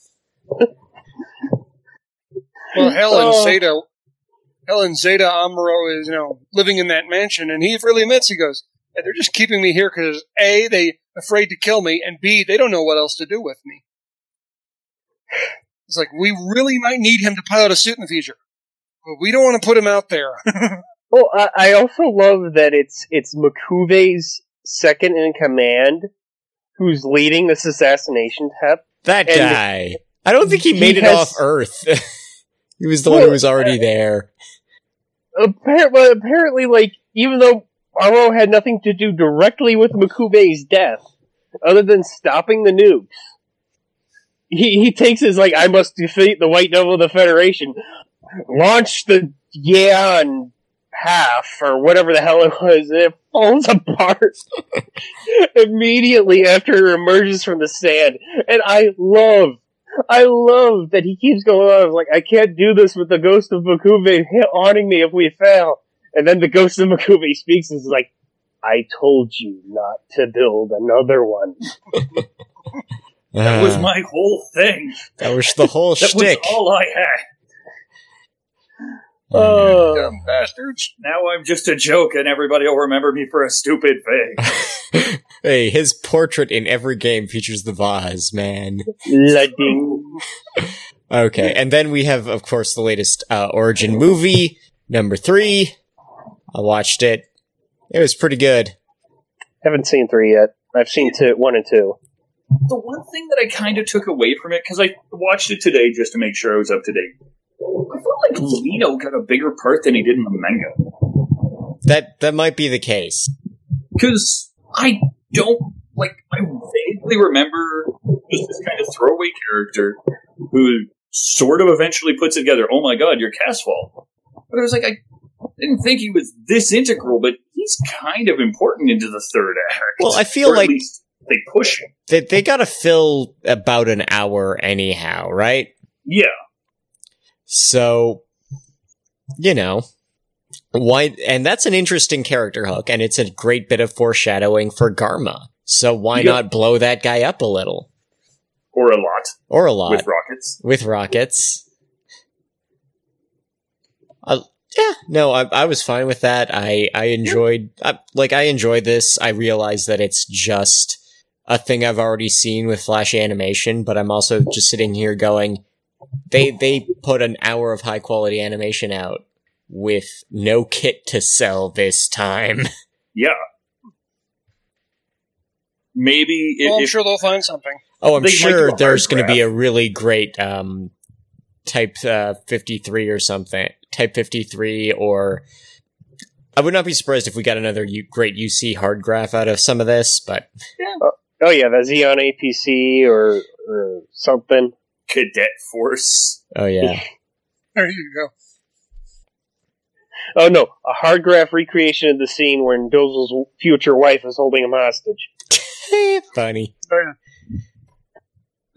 Well, Helen Oh. Zeta, Helen Zeta Amuro is, you know, living in that mansion, and he really admits, he goes, "Yeah, they're just keeping me here because A, they afraid to kill me, and B, they don't know what else to do with me. It's like, we really might need him to pilot a suit in the future, but we don't want to put him out there. [LAUGHS] Well, I, I also love that it's it's M'Quve's second in command who's leading this assassination tep. That And- guy. I don't think he He made it has- off Earth. [LAUGHS] he was the one who was already uh, there. Apparently, apparently, like even though Amuro had nothing to do directly with M'Quve's death, other than stopping the nukes, he he takes his like I must defeat the White Devil of the Federation, launch the Yan half or whatever the hell it was, and it falls [LAUGHS] apart immediately after it emerges from the sand. And I love, I love that he keeps going on. Like I can't do this with the ghost of M'Quve [LAUGHS] haunting me if we fail. And then the ghost of M'Quve speaks and is like, "I told you not to build another one." [LAUGHS] That was Ah, my whole thing. that was the whole [LAUGHS] That shtick. was all I had. Oh, Dumb bastards. Now I'm just a joke, and everybody will remember me for a stupid thing. [LAUGHS] hey, his portrait in every game features the vase, man. Lading. Okay, and then we have, of course, the latest uh, Origin movie, number three. I watched it. It was pretty good. Haven't seen three yet. I've seen two, one and two. the one thing that I kind of took away from it, because I watched it today just to make sure I was up to date, I felt like hmm. Lino got a bigger part than he did in the manga. That that might be the case. Because I don't, like, I vaguely remember just this kind of throwaway character who sort of eventually puts it together, oh my god, you're Casval. But I was like, I didn't think he was this integral, but he's kind of important into the third act. Well, I feel like- least they push him. They they gotta fill about an hour anyhow, right? Yeah. So, you know, why? And that's an interesting character hook, and it's a great bit of foreshadowing for Garma. So why Yep. not blow that guy up a little Or a lot or a lot with rockets. with rockets? Uh, yeah, no, I, I was fine with that. I I enjoyed I, like I enjoyed this. I realized that it's just a thing I've already seen with Flash animation, but I'm also just sitting here going, they they put an hour of high quality animation out with no kit to sell this time. [LAUGHS] Yeah. Maybe if, Well, I'm if- sure they'll find something. Oh, I'm They sure there's going to be a really great um, Type uh, 53 or something. Type 53 or. I would not be surprised if we got another U- great UC hard graph out of some of this, but Oh yeah, the Zeon APC or or something. Cadet Force. oh yeah. [LAUGHS] There you go. Oh no, a hard graph recreation of the scene where Dozel's future wife is holding him hostage. [LAUGHS] Funny.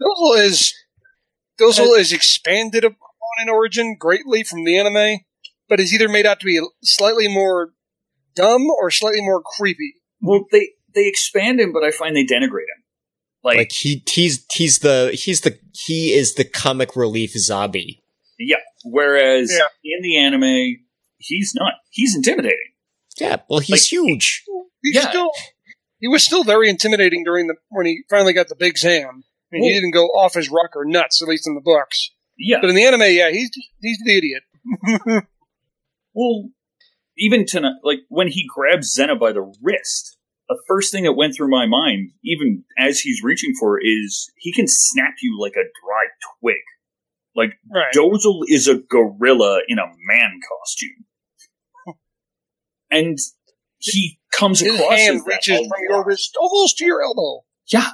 Dozel is Dozel is expanded upon in origin greatly from the anime, but is either made out to be slightly more dumb or slightly more creepy. Well, they they expand him, but I find they denigrate him. Like, Like he he's he's the he's the he is the comic relief zombie. yeah. Whereas Yeah. in the anime, he's not. He's intimidating. Yeah, well he's Like- huge. He's Yeah. still he was still very intimidating during the when he finally got the big Zam. I mean, he didn't go off his rocker nuts, at least in the books. Yeah. But in the anime, yeah, he's he's the idiot. [LAUGHS] Well, even tonight, like when he grabs Zenna by the wrist, the first thing that went through my mind, even as he's reaching for, is he can snap you like a dry twig. Like Right. Dozel is a gorilla in a man costume, [LAUGHS] and he comes His across hand as reaches from your wrist almost to your elbow. Yeah.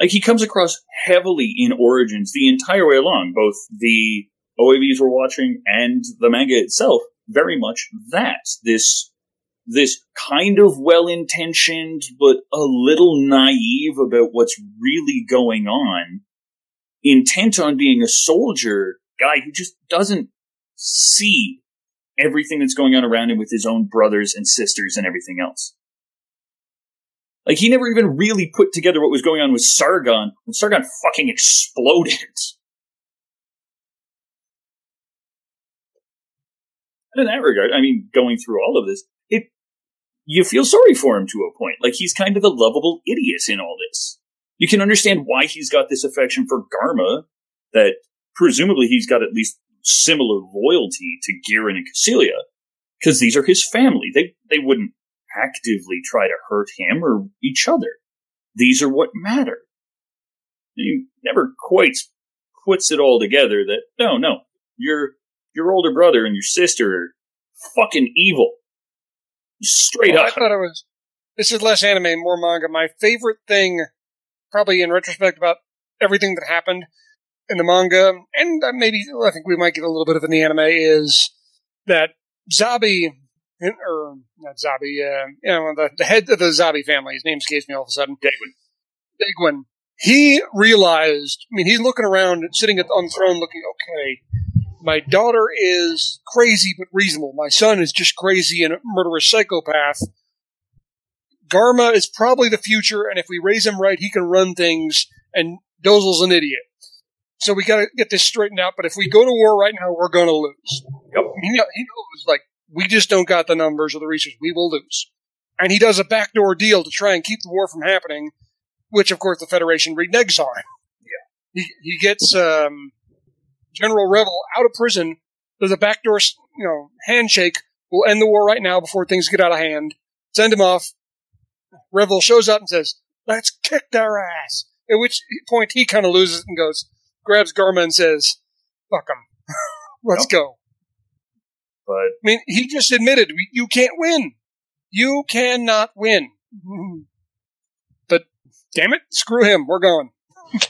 Like he comes across heavily in Origins the entire way along, both the OAVs we're watching and the manga itself, very much that. This this kind of well intentioned but a little naive about what's really going on, intent on being a soldier guy who just doesn't see everything that's going on around him with his own brothers and sisters and everything else. Like he never even really put together what was going on with Sargon when Sargon fucking exploded. And [LAUGHS] in that regard, I mean, going through all of this, you feel sorry for him to a point. Like he's kind of the lovable idiot in all this. You can understand why he's got this affection for Garma, that presumably he's got at least similar loyalty to Gihren and Kycilia, because these are his family. They they wouldn't actively try to hurt him or each other. These are what matter. He never quite puts it all together that no, no, your your older brother and your sister are fucking evil. Straight Well, I thought it was. This is less anime more manga. My favorite thing, probably in retrospect, about everything that happened in the manga, and uh, maybe I think we might get a little bit of in the anime, is that Zabi, or not Zabi, uh, you know, the, the head of the Zabi family, his name escapes me all of a sudden. Degwin. Degwin. He realized, I mean, he's looking around, sitting on the throne, looking, okay, my daughter is crazy but reasonable. My son is just crazy and a murderous psychopath. Garma is probably the future, and if we raise him right, he can run things, and Dozel's an idiot. So we gotta get this straightened out, but if we go to war right now, we're gonna lose. Yep. He, he knows, like, we just don't got the numbers or the research. We will lose. And he does a backdoor deal to try and keep the war from happening, which, of course, the Federation reneges on. Yeah. He, he gets, um, General Revil out of prison. There's a backdoor, you know, handshake. We'll end the war right now before things get out of hand. Send him off. Revil shows up and says, "Let's kick their ass." At which point he kind of loses and goes, grabs Garma and says, "Fuck them, [LAUGHS] let's go." But I mean, he just admitted you can't win. You cannot win. Mm-hmm. But damn it, screw him. We're going. [LAUGHS]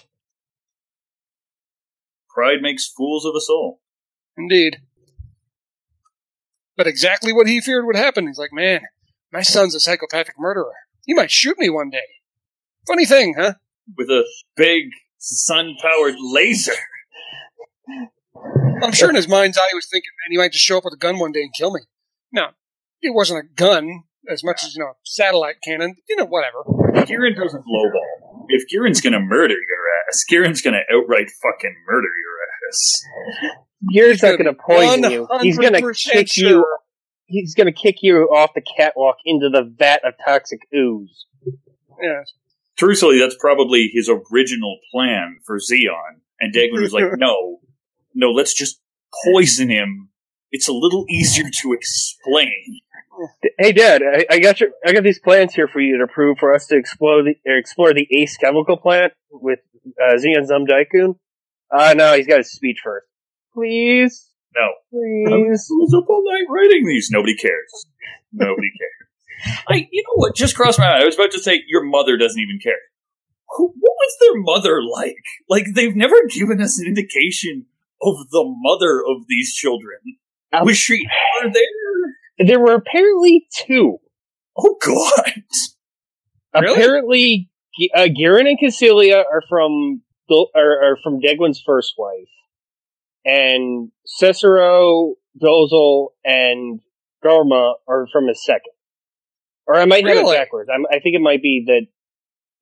pride makes fools of us all. Indeed. But exactly what he feared would happen. He's like, man, my son's a psychopathic murderer. He might shoot me one day. Funny thing, huh? With a big sun powered laser. I'm sure in his mind's eye he was thinking, man, he might just show up with a gun one day and kill me. No, it wasn't a gun as much as, you know, a satellite cannon. You know, whatever. Gihren doesn't lowball. If Gihren's gonna murder your ass, Gihren's gonna outright fucking murder your ass. Gear's not going to poison you. He's going to 100% kick you. He's going to kick you off the catwalk into the vat of toxic ooze. Yes. Truthfully, that's probably his original plan for Zeon. And Degwin was like, [LAUGHS] no, no, let's just poison him. It's a little easier to explain. Hey, Dad, I, I got your, I got these plans here for you to prove for us to explore the explore the Ace chemical plant with uh, Zeon Zum Deikun. Uh, no, he's got his speech first. Please, No. I please. was up all night writing these. Nobody cares. Nobody [LAUGHS] cares. I, you know what? Just crossed my mind. I was about to say your mother doesn't even care. Who, what was their mother like? Like they've never given us an indication of the mother of these children. Um, was she ever there? There were apparently two. Oh God! Really? Apparently, G- uh, Gihren and Kycilia are from Dol- are, are from Degwin's first wife, and Sasro, Dozel, and Garma are from his second. Or I might have it backwards. I'm, I think it might be that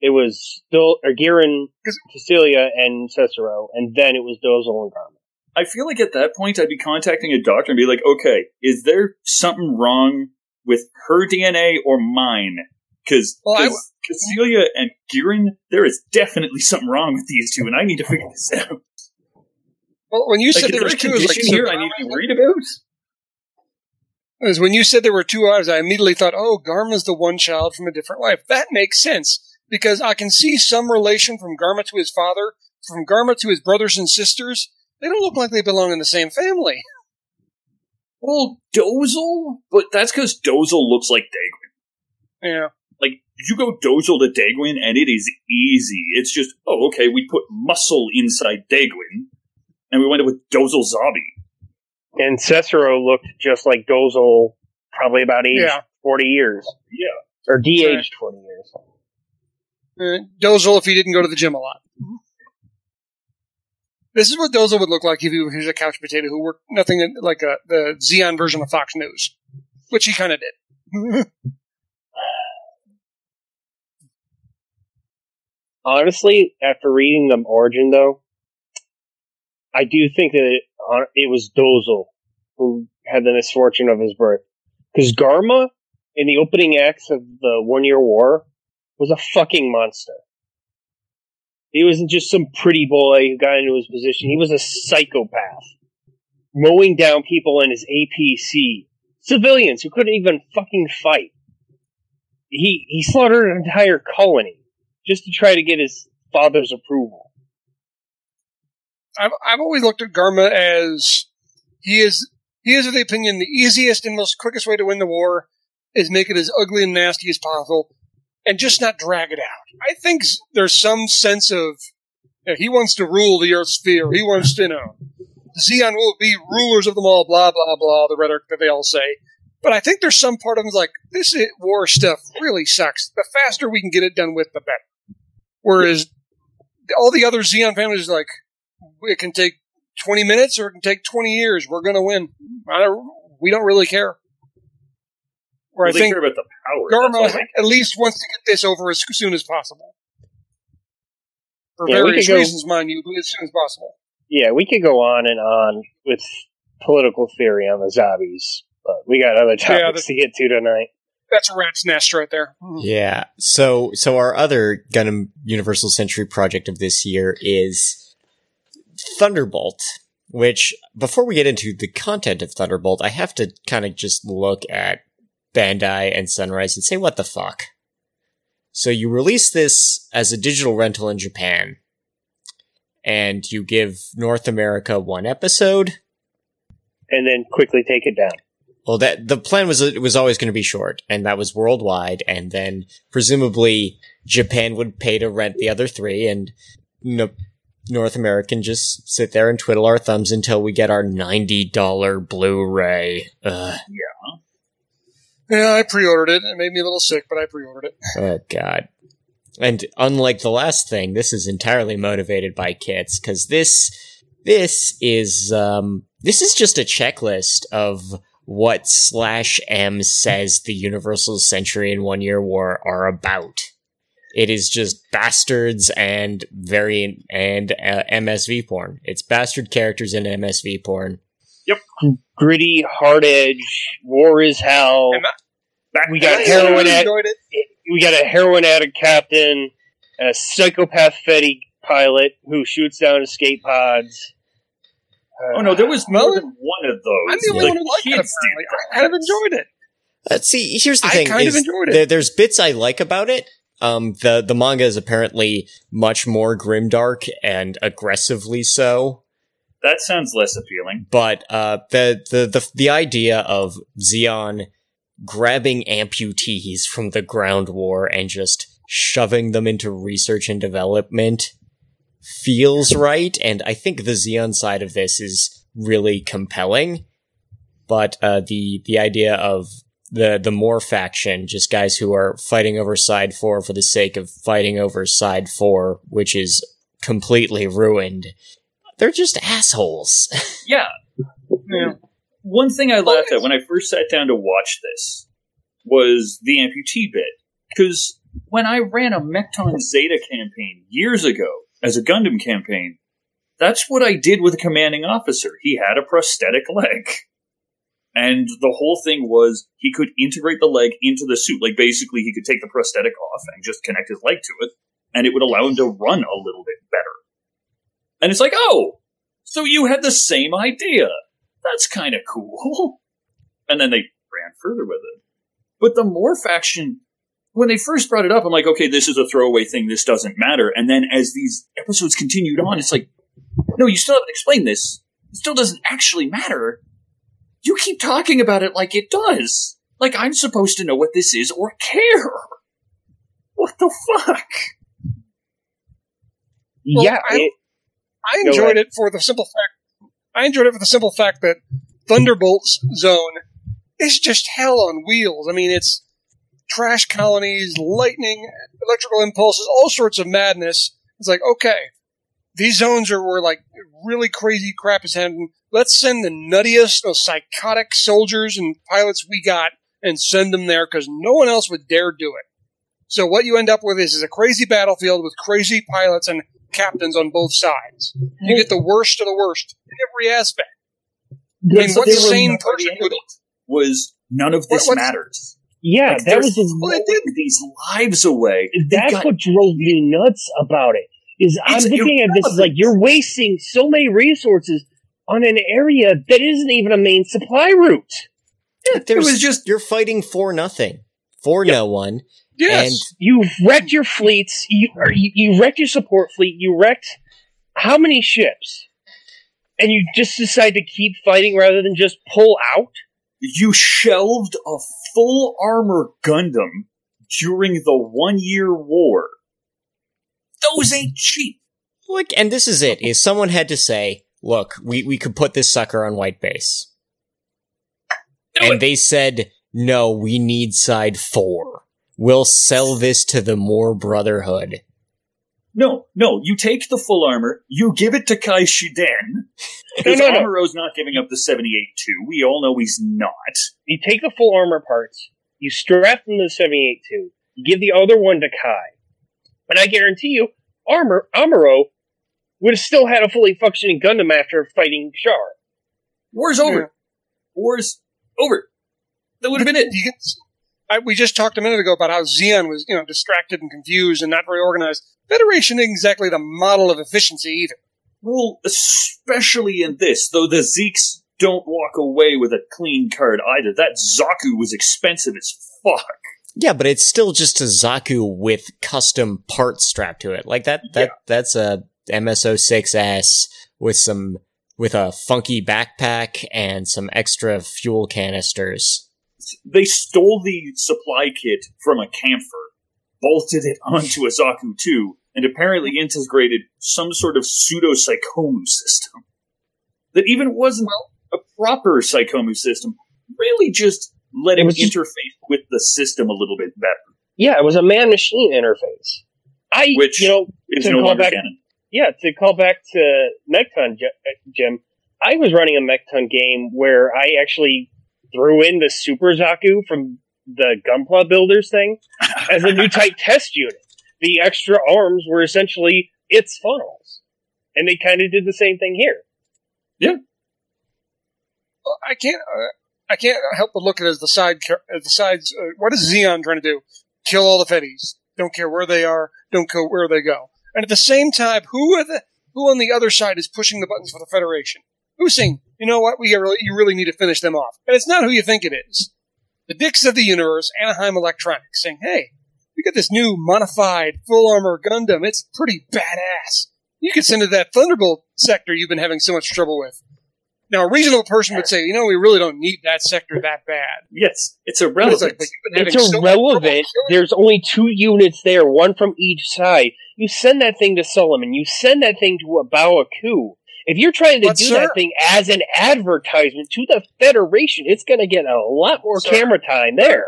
it was still or Gihren, 'Cause- Kycilia, and Sasro, and then it was Dozel and Garma. I feel like at that point I'd be contacting a doctor and be like, okay, is there something wrong with her DNA or mine? Because Well, I- Kycilia and Gihren, there is definitely something wrong with these two, and I need to figure this out. Well, when you Like, said there there was two, was like here I need to be worried about? Is when you said there were two eyes, I immediately thought, oh, Garma's the one child from a different life. That makes sense because I can see some relation from Garma to his father, from Garma to his brothers and sisters. They don't look like they belong in the same family. [LAUGHS] Well, Dozel? But that's because Dozel looks like Degwin. Yeah. Like, you go Dozel to Degwin, and it is easy. It's just, oh, okay, we put muscle inside Degwin, and we went with Dozel Zabi. And Sasro looked just like Dozel, probably about age Yeah. 40 years. Yeah. Or de-aged 40 years. Uh, Dozel if he didn't go to the gym a lot. This is what Dozel would look like if he was a couch potato who worked nothing like a, the Zeon version of Fox News, which he kind of did. [LAUGHS] Honestly, after reading the origin, though, I do think that it, it was Dozel who had the misfortune of his birth. Because Garma, in the opening acts of the One Year War, was a fucking monster. He wasn't just some pretty boy who got into his position. He was a psychopath. Mowing down people in his APC. Civilians who couldn't even fucking fight. He, he slaughtered an entire colony just to try to get his father's approval. I've I've always looked at Garma as he is he is of the opinion the easiest and most quickest way to win the war is make it as ugly and nasty as possible and just not drag it out. I think there's some sense of you know, he wants to rule the Earth sphere. He wants to you know Zeon will be rulers of them all. Blah blah blah. The rhetoric that they all say. But I think there's some part of him like this war stuff really sucks. The faster we can get it done with, the better. Whereas all the other Zeon families are like it can take 20 minutes or it can take 20 years. We're going to win. I don't, we don't really care. Where Well, I they think care about the power. that's Garma all at least wants to get this over as soon as possible. For Yeah, we various could go- reasons, mind you, but as soon as possible. Yeah, we could go on and on with political theory on the zombies, but we got other Yeah, topics to get to tonight. That's a rat's nest right there. Mm-hmm. Yeah. So, so our other Gundam Universal Century project of this year is Thunderbolt, which before we get into the content of Thunderbolt, I have to kind of just look at Bandai and Sunrise and say, what the fuck? So you release this as a digital rental in Japan, and you give North America one episode. And then quickly take it down. Well, that the plan was it was always going to be short, and that was worldwide, and then presumably Japan would pay to rent the other three, and no, North American just sit there and twiddle our thumbs until we get our ninety dollar Blu-ray. Ugh, Yeah, I pre-ordered it. It made me a little sick, but I pre-ordered it. oh god! And unlike the last thing, this is entirely motivated by kits because this this is um this is just a checklist of what slash M says the Universal Century and One Year War are about. It is just bastards and variant and uh, MSV porn. It's bastard characters in MSV porn. Gritty, hard edge, war is hell. And Back We got heroin really at- enjoyed it. We got a heroin addict captain, a psychopath Fetty pilot who shoots down escape pods. Uh, Oh no, there was more than one of those. I'm the only The one who liked it. kids Apparently, I kind of enjoyed it. Uh, see, here's the thing: I thing: kind of enjoyed it. There, there's bits I like about it. Um, the the manga is apparently much more grimdark and aggressively so. That sounds less appealing. But uh, the, the the the idea of Zeon grabbing amputees from the ground war and just shoving them into research and development feels right, and I think the Zeon side of this is really compelling. But uh, the the idea of the the Moore faction, just guys who are fighting over side four for the sake of fighting over side four, which is completely ruined. They're just assholes. [LAUGHS] Yeah. Yeah. One thing I laughed at when I first sat down to watch this was the amputee bit. Because when I ran a Mekton Zeta campaign years ago as a Gundam campaign, that's what I did with a commanding officer. He had a prosthetic leg. And the whole thing was he could integrate the leg into the suit. Like basically he could take the prosthetic off and just connect his leg to it, and it would allow him to run a little bit better. And it's like, oh, so you had the same idea. That's kind of cool. [LAUGHS] And then they ran further with it. But the Moore faction, when they first brought it up, I'm like, okay, this is a throwaway thing. This doesn't matter. And then as these episodes continued on, it's like, no, you still haven't explained this. It still doesn't actually matter. You keep talking about it like it does. Like I'm supposed to know what this is or care. [LAUGHS] What the fuck? Well, yeah, I- it, I enjoyed it for the simple fact. I enjoyed it for the simple fact that Thunderbolt's zone is just hell on wheels. I mean, it's trash colonies, lightning, electrical impulses, all sorts of madness. It's like, okay, these zones are where like really crazy crap is happening. Let's send the nuttiest, most psychotic soldiers and pilots we got and send them there because no one else would dare do it. So what you end up with is, is a crazy battlefield with crazy pilots and captains on both sides. You get the worst of the worst in every aspect. I mean, So what they were sane person the would? of. Was none of this What- matters. yeah, Like, that was the Well, it throwing these lives away. That's got- what drove me nuts about it. Is I'm It's looking at this as like you're wasting so many resources on an area that isn't even a main supply route. it was just- you're fighting for nothing, for no one. Yes. You've wrecked your fleets. You, you you wrecked your support fleet. You wrecked how many ships? And you just decide to keep fighting rather than just pull out. You shelved a full armor Gundam during the one year war. Those ain't cheap. Look, and this is it: is someone had to say, "Look, we we could put this sucker on white base," Do and it. they said, "No, we need side four. We'll sell this to the Moore Brotherhood." No, no, you take the full armor, you give it to Kai Shiden. [LAUGHS] Because no, no. Amuro's not giving up the 78-2. We all know he's not. You take the full armor parts. You strap them to the 78-2. You give the other one to Kai. And I guarantee you, Armor Amuro would have still had a fully functioning Gundam after fighting Char. War's over. War's over. That would have been it. You get, I, we just talked a minute ago about how Zeon was, you know, distracted and confused and not very organized. Federation isn't exactly the model of efficiency either. Well, especially in this, though the Zeeks don't walk away with a clean card either. That Zaku was expensive as fuck. Yeah, but it's still just a Zaku with custom parts strapped to it. Like that that that's a MSO6S with some with a funky backpack and some extra fuel canisters. They stole the supply kit from a Kampfer, bolted it onto a Zaku 2, and apparently integrated some sort of pseudo Psycommu system. That even wasn't a proper Psycommu system, really just let It him was just- interface with the system a little bit better, Yeah, it was a man-machine interface. I, which you know, is no longer back- canon. yeah, to call back to Mekton, uh, Jim, I was running a Mekton game where I actually threw in the Super Zaku from the Gunpla Builders thing as a new [LAUGHS] type test unit. The extra arms were essentially its funnels. And they kind of did the same thing here. Well, I can't, uh, I can't help but look at it as the side, as the sides. Uh, what is Zeon trying to do? Kill all the Fetties. Don't care where they are. Don't care where they go. And at the same time, who are the who on the other side is pushing the buttons for the Federation? Who's saying, you know what, we really, you really need to finish them off? And it's not who you think it is. The dicks of the universe, Anaheim Electronics, saying, hey, we got this new modified full armor Gundam. It's pretty badass. You could send it to that Thunderbolt sector you've been having so much trouble with. Now, a reasonable person would say, you know, we really don't need that sector that bad. Yes, it's But irrelevant. it's like, but It's having so irrelevant. There's only two units there, one from each side. You send that thing to Solomon. You send that thing to A Baoa Qu. If you're trying to But, do sir- that thing as an advertisement to the Federation, it's going to get a lot more Sir- camera time there.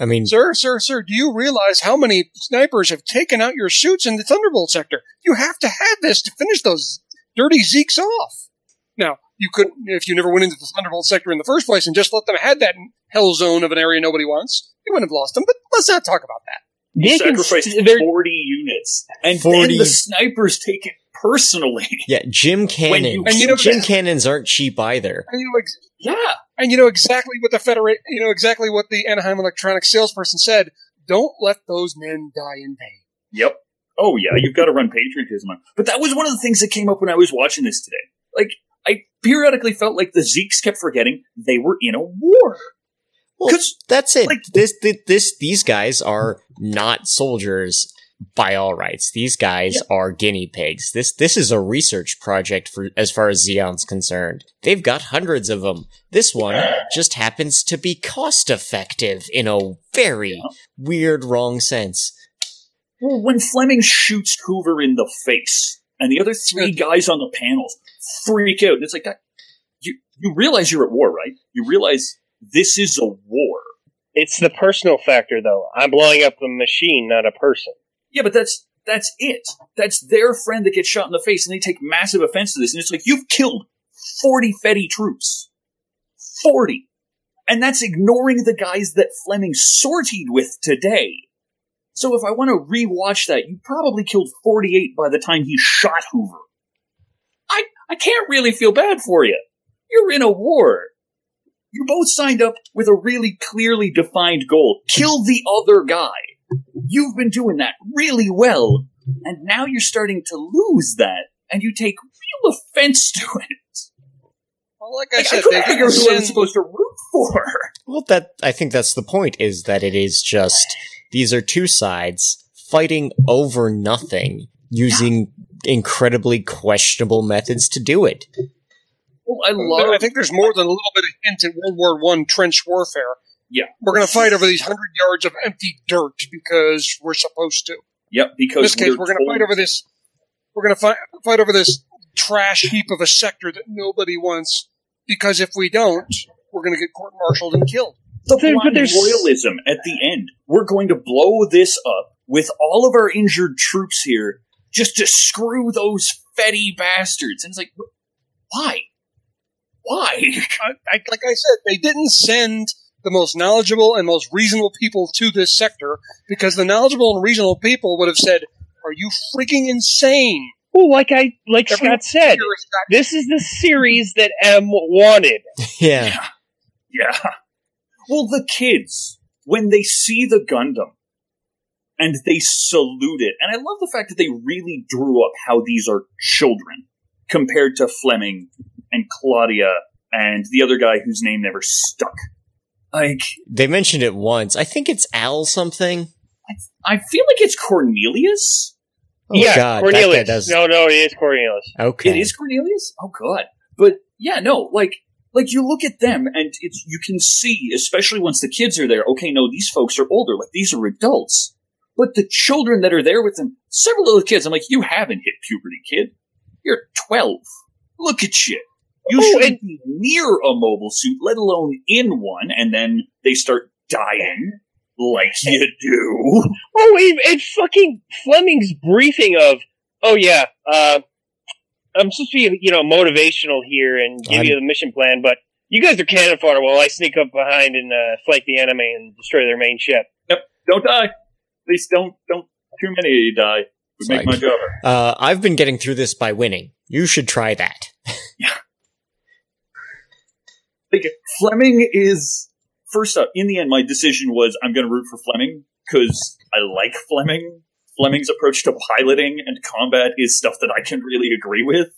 I mean, Sir, sir, sir, do you realize how many snipers have taken out your suits in the Thunderbolt sector? You have to have this to finish those dirty Zeke's off. Now, you could, if you never went into the Thunderbolt sector in the first place and just let them have that hell zone of an area nobody wants, you wouldn't have lost them. But let's not talk about that. They sacrificed st- they're- 40 units. And 40. then the snipers take it personally. [LAUGHS] Yeah, GM Cannon. you- And you know- GM Cannons aren't cheap either. And you know, ex- yeah. and you know exactly what the Federate, you know exactly what the Anaheim Electronics salesperson said. Don't let those men die in vain. Yep. Oh yeah, you've got to run patriotism on. But that was one of the things that came up when I was watching this today. Like, I periodically felt like the Zeeks kept forgetting they were in a war. Well, that's it. like- this, this, this, these guys are not soldiers by all rights. These guys are guinea pigs. This, this is a research project for as far as Zeon's concerned. They've got hundreds of them. This one just happens to be cost effective in a very weird, wrong sense. well, when Fleming shoots Hoover in the face, and the other three guys on the panels freak out, and it's like, you you realize you're at war, right? You realize this is a war. It's the personal factor, though. I'm blowing up a machine, not a person. Yeah, but that's that's it. That's their friend that gets shot in the face, and they take massive offense to this. And it's like you've killed forty Fetty troops, forty, and that's ignoring the guys that Fleming sortied with today. So if I want to rewatch that, you probably killed forty-eight by the time he shot Hoover. I I can't really feel bad for you. You're in a war. You both signed up with a really clearly defined goal: kill the other guy. You've been doing that really well, and now you're starting to lose that, and you take real offense to it. Well, like I Like, I, couldn't figure out who I was supposed to root for. Well, that I think that's the point. Is that it is just these are two sides fighting over nothing using incredibly questionable methods to do it. Oh, well, I love. I think there's more than a little bit of hint in World War One trench warfare. Yeah. We're going to fight over these hundred yards of empty dirt because we're supposed to. Yep, Because In this case, we're going to fight over this. We're going to fight fight over this trash heap of a sector that nobody wants. Because if we don't, we're going to get court-martialed and killed. the There- blind there's- royalism at the end. We're going to blow this up with all of our injured troops here just to screw those fetty bastards. And it's like, why? Why? [LAUGHS] I, I, like I said, they didn't send the most knowledgeable and most reasonable people to this sector because the knowledgeable and reasonable people would have said, "Are you freaking insane?" Well, like I, like Every Scott said, Here is this is the series that M wanted. [LAUGHS] Yeah. Yeah. Well, the kids, when they see the Gundam and they salute it, and I love the fact that they really drew up how these are children compared to Fleming and Claudia and the other guy whose name never stuck. Like, They mentioned it once. I think it's Al something. I feel like it's Cornelius. Oh yeah, god, Cornelius. that guy does No, no, it is Cornelius. Okay. It is Cornelius? Oh god. But yeah, no, like like you look at them and it's you can see, especially once the kids are there, okay, no, these folks are older, like these are adults. But the children that are there with them, several of the kids, I'm like, you haven't hit puberty, kid. You're twelve. Look at you. You Oh, shouldn't be near a mobile suit, let alone in one, and then they start dying like you do. Oh, and, and fucking Fleming's briefing of, oh yeah, uh, I'm supposed to be, you know, motivational here and give I'm- you the mission plan, but you guys are cannon fodder while I sneak up behind and uh, flank the enemy and destroy their main ship. Yep, don't die. At least don't don't too many of you die. Would make Like- my job. Uh, I've been getting through this by winning. You should try that. [LAUGHS] like Fleming is first up. In the end, my decision was I'm going to root for Fleming because I like Fleming. Fleming's approach to piloting and combat is stuff that I can really agree with.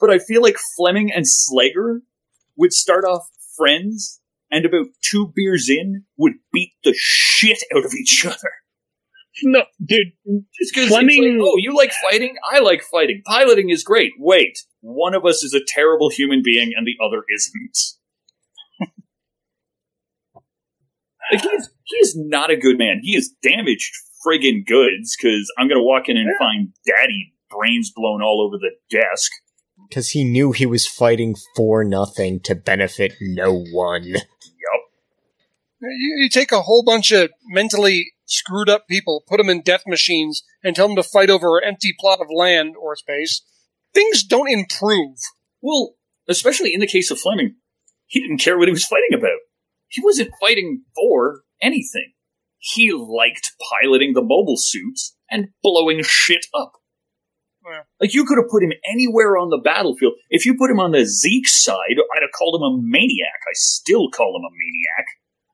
But I feel like Fleming and Slager would start off friends, and about two beers in, would beat the shit out of each other. No, dude, Just because Fleming- oh, you like fighting? I like fighting. Piloting is great. Wait, one of us is a terrible human being and the other isn't. Like he's he's not a good man. He is damaged friggin' goods because I'm gonna walk in and find daddy brains blown all over the desk. Because he knew he was fighting for nothing to benefit no one. Yup. You, you take a whole bunch of mentally screwed up people, put them in death machines, and tell them to fight over an empty plot of land or space. things don't improve. Well, especially in the case of Fleming, he didn't care what he was fighting about. He wasn't fighting for anything. He liked piloting the mobile suits and blowing shit up. Yeah. Like you could have put him anywhere on the battlefield. If you put him on the Zeke side, I'd have called him a maniac. I still call him a maniac.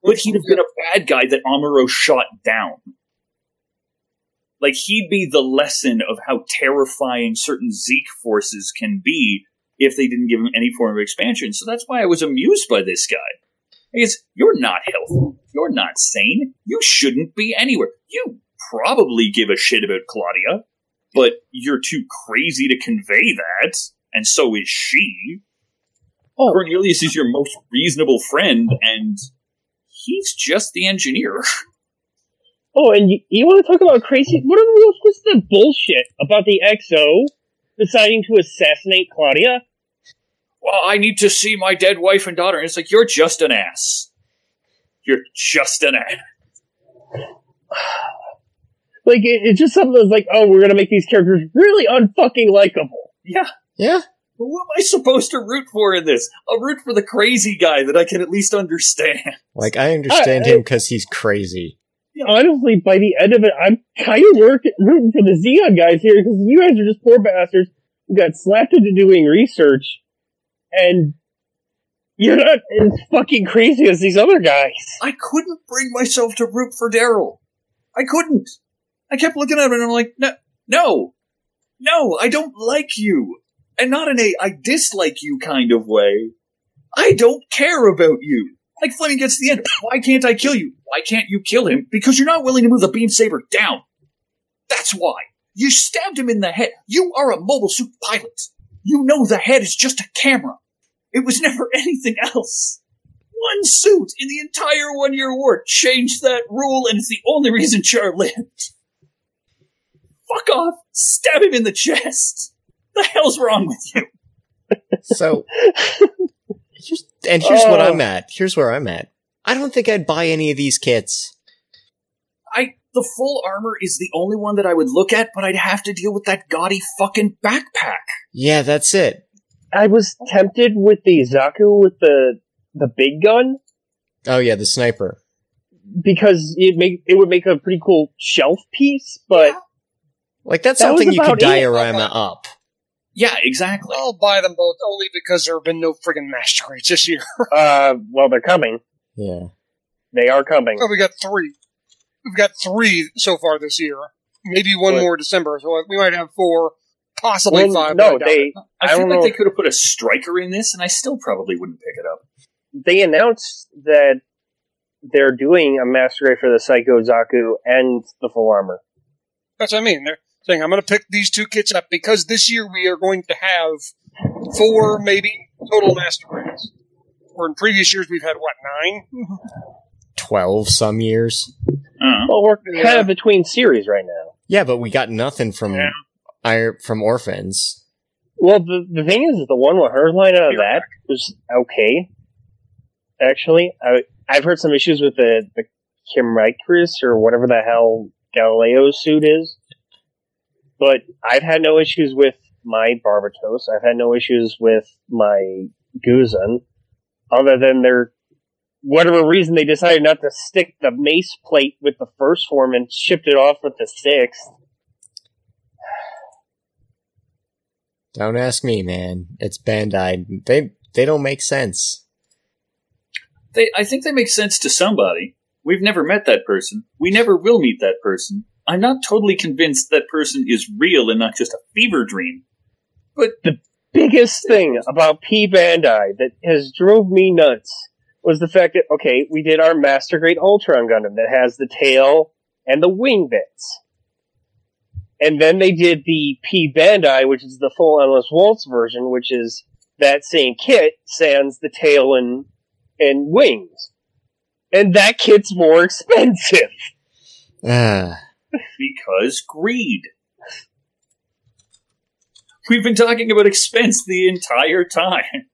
But he'd have been a bad guy that Amuro shot down. Like he'd be the lesson of how terrifying certain Zeke forces can be if they didn't give him any form of expansion. So that's why I was amused by this guy. Because you're not healthy. You're not sane. You shouldn't be anywhere. You probably give a shit about Claudia, but you're too crazy to convey that, and so is she. Oh. Cornelius is your most reasonable friend, and he's just the engineer. [LAUGHS] Oh, and you, you want to talk about crazy? What what's the bullshit about the XO deciding to assassinate Claudia? Well, I need to see my dead wife and daughter. And it's like, you're just an ass. You're just an ass. [SIGHS] Like it, it's just something that's like, oh, we're gonna make these characters really unfucking likable. Yeah. Yeah. But what am I supposed to root for in this? I'll root for the crazy guy that I can at least understand. Like, I understand I- him because he's crazy. Honestly, by the end of it, I'm kind of work, rooting for the Zeon guys here because you guys are just poor bastards who got slapped into doing research, and you're not as fucking crazy as these other guys. I couldn't bring myself to root for Daryl. I couldn't. I kept looking at him and I'm like, no, no, no, I don't like you. And not in a I dislike you kind of way. I don't care about you. Like Fleming gets to the end. Why can't I kill you? Why can't you kill him? Because you're not willing to move the beam saber down. That's why. You stabbed him in the head. You are a mobile suit pilot. You know the head is just a camera. It was never [LAUGHS] anything else. One suit in the entire one year war changed that rule, and it's the only reason Char lived. Fuck off. Stab him in the chest. The hell's wrong with you? So, [LAUGHS] here's, and here's what Oh. I'm at. Here's where I'm at. I don't think I'd buy any of these kits. I the full armor is the only one that I would look at, but I'd have to deal with that gaudy fucking backpack. Yeah, that's it. I was tempted with the Zaku with the the big gun Oh yeah, the sniper. because it make it would make a pretty cool shelf piece, but Like that's That something you could about it. diorama up. Yeah, exactly. I'll buy them both only because there have been no friggin' master grades this year. [LAUGHS] Uh, well, they're coming. Yeah. They are coming. oh, we got three. We've got three so far this year. Maybe one But- more December, so we might have four, possibly Well, five. no, I they. I, I feel like they could have put a striker in this, and I still probably wouldn't pick it up. they announced that they're doing a master grade for the Psycho Zaku and the full armor. That's what I mean. They're saying I'm going to pick these two kits up because this year we are going to have four, maybe total master grades. Where in previous years we've had what nine? Twelve some years. Uh-huh. Well, we're Yeah. kind of between series right now. Yeah, but we got nothing from Yeah. Ir- from orphans. Well, the the thing is, the one with her line out of that was okay. Actually, I I've heard some issues with the the Kimrikris or whatever the hell Gaelio's suit is, but I've had no issues with my Barbatos. I've had no issues with my Gusion, other than their whatever reason they decided not to stick the mace plate with the first form and shipped it off with the sixth. Don't ask me, man. It's Bandai. They they don't make sense. They, I think they make sense to somebody. We've never met that person. We never will meet that person. I'm not totally convinced that person is real and not just a fever dream. But the biggest thing about P Bandai that has drove me nuts was the fact that okay, we did our Master Grade Altron Gundam that has the tail and the wing bits. And then they did the P Bandai, which is the full Endless Waltz version, which is that same kit, sans the tail and and wings. And that kit's more [LAUGHS] expensive. Ah, Because greed. We've been talking about expense the entire time.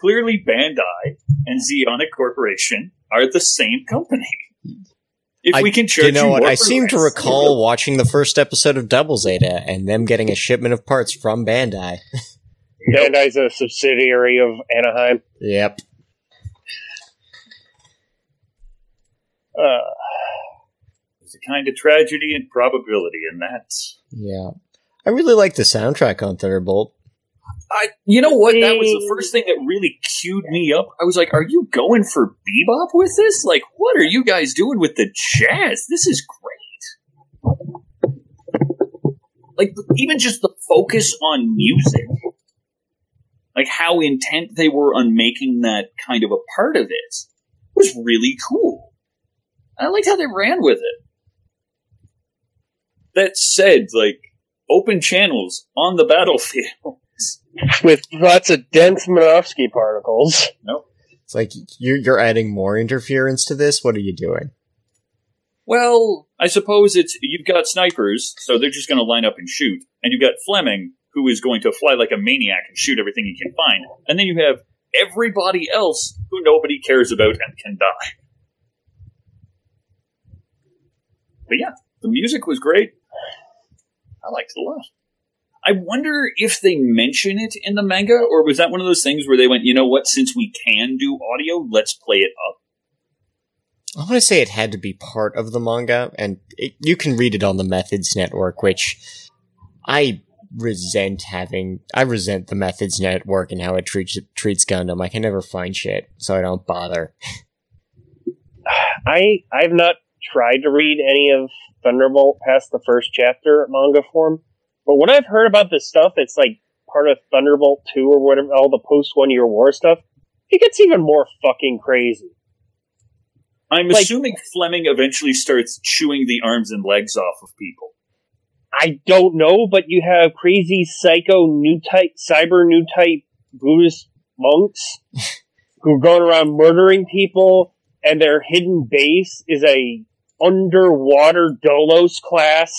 Clearly, Bandai and Zeonic Corporation are the same company. If I- we can charge you know what? more I for seem to recall watching the first episode of Double Zeta and them getting a shipment of parts from Bandai. [LAUGHS] Bandai's a subsidiary of Anaheim. Yep. Uh, There's a kind of tragedy and probability in that. Yeah. I really like the soundtrack on Thunderbolt. I, you know what? That was the first thing that really queued me up. I was like, "Are you going for bebop with this? Like, what are you guys doing with the jazz? This is great." Like, even just the focus on music, like how intent they were on making that kind of a part of it, was really cool. I liked how they ran with it. That said, like open channels on the battlefield. [LAUGHS] with lots of dense Minovsky particles. No. It's like you're, you're adding more interference to this. What are you doing? Well, I suppose it's you've got snipers, so they're just going to line up and shoot, and you've got Fleming, who is going to fly like a maniac and shoot everything he can find, and then you have everybody else who nobody cares about and can die. But yeah, the music was great. I liked it a lot. I wonder if they mention it in the manga, or was that one of those things where they went, you know what, since we can do audio, let's play it up. I want to say it had to be part of the manga, and it, you can read it on the Methods Network, which I resent having. I resent the Methods Network and how it treats treats Gundam. I can never find shit, so I don't bother. I I've not tried to read any of Thunderbolt past the first chapter manga form, but what I've heard about this stuff, it's like part of Thunderbolt two or whatever, all the post one year war stuff. It gets even more fucking crazy. I'm Like- assuming Fleming eventually starts chewing the arms and legs off of people. I don't know, but you have crazy psycho new type cyber new type Buddhist monks [LAUGHS] who are going around murdering people, and their hidden base is a underwater Dolos class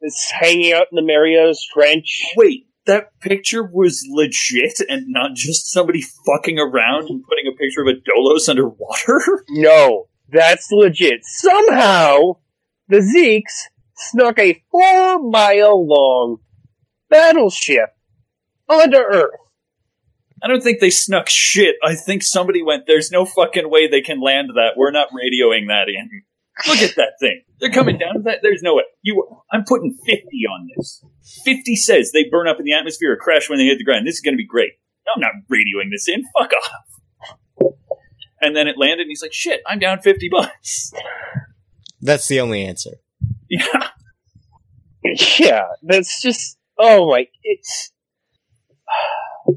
that's hanging out in the Maria's Trench. Wait, that picture was legit and not just somebody fucking around and putting a picture of a Dolos underwater? [LAUGHS] No, that's legit. Somehow, the Zeeks snuck a four mile long battleship onto Earth. I don't think they snuck shit. I think somebody went, there's no fucking way they can land that. We're not radioing that in. Look at that thing. They're coming down that. There's no way. You, I'm putting 50 on this. 50 says they burn up in the atmosphere or crash when they hit the ground. This is going to be great. No, I'm not radioing this in. Fuck off. And then it landed, and he's like, shit, I'm down 50 bucks. That's the only answer. Yeah. Yeah, that's just oh my it's [SIGHS]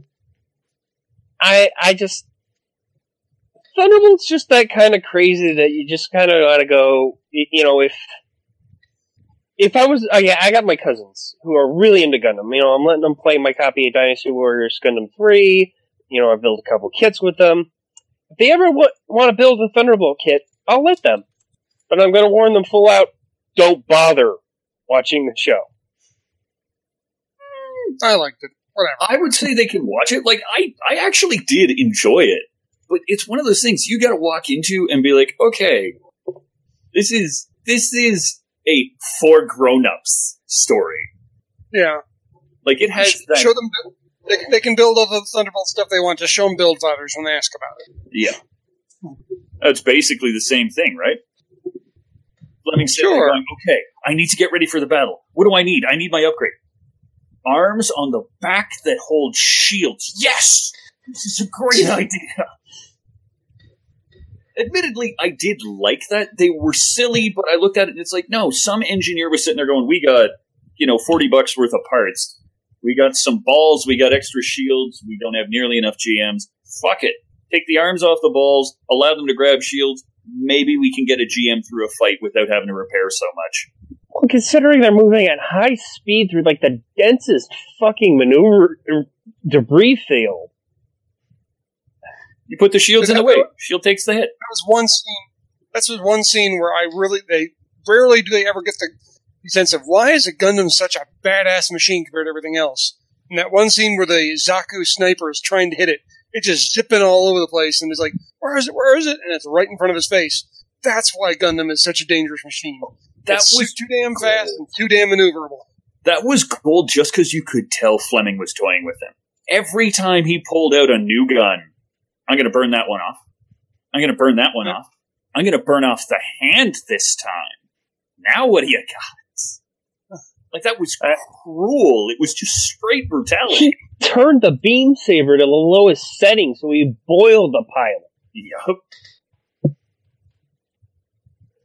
I I just Thunderbolt's just that kind of crazy that you just kind of gotta go you know if if I was oh yeah I got my cousins who are really into Gundam you know I'm letting them play my copy of Dynasty Warriors Gundam 3 you know I built a couple kits with them if they ever w- want to build a Thunderbolt kit I'll let them but I'm gonna warn them full out don't bother watching the show. I liked it. Whatever. I would say they can watch it. Like I, I actually did enjoy it, but it's one of those things you got to walk into and be like, okay, this is this is a for grown-ups story. Yeah. Like it has that. Show them. They, can- they can build all the Thunderbolt stuff they want. Just show them build fighters when they ask about it. yeah, that's basically the same thing, right? Fleming there Sure. going, okay, I need to get ready for the battle. What do I need? I need my upgrade. Arms on the back that hold shields. Yes, this is a great idea. Admittedly, I did like that. They were silly, but I looked at it and it's like, no, some engineer was sitting there going, we got, you know, 40 bucks worth of parts. We got some balls. We got extra shields. We don't have nearly enough GMs. Fuck it. Take the arms off the balls, allow them to grab shields. Maybe we can get a GM through a fight without having to repair so much. Well, considering they're moving at high speed through like the densest fucking maneuver er, debris field. You put the shields in the way. Shield takes the hit. That was one scene. That's was one scene where I really they rarely do they ever get the sense of why is a Gundam such a badass machine compared to everything else. And that one scene where the Zaku sniper is trying to hit it, it's just zipping all over the place, and it's like, where is it? Where is it? And it's right in front of his face. That's why Gundam is such a dangerous machine. That it's was too damn fast and too damn maneuverable. that was cool just because you could tell Fleming was toying with him. Every time he pulled out a new gun, I'm going to burn that one off. I'm going to burn that one Yeah. off. I'm going to burn off the hand this time. Now what do you got? Like that was uh, cruel. It was just straight brutality. He turned the beam saber to the lowest setting, so he boiled the pilot. Yup.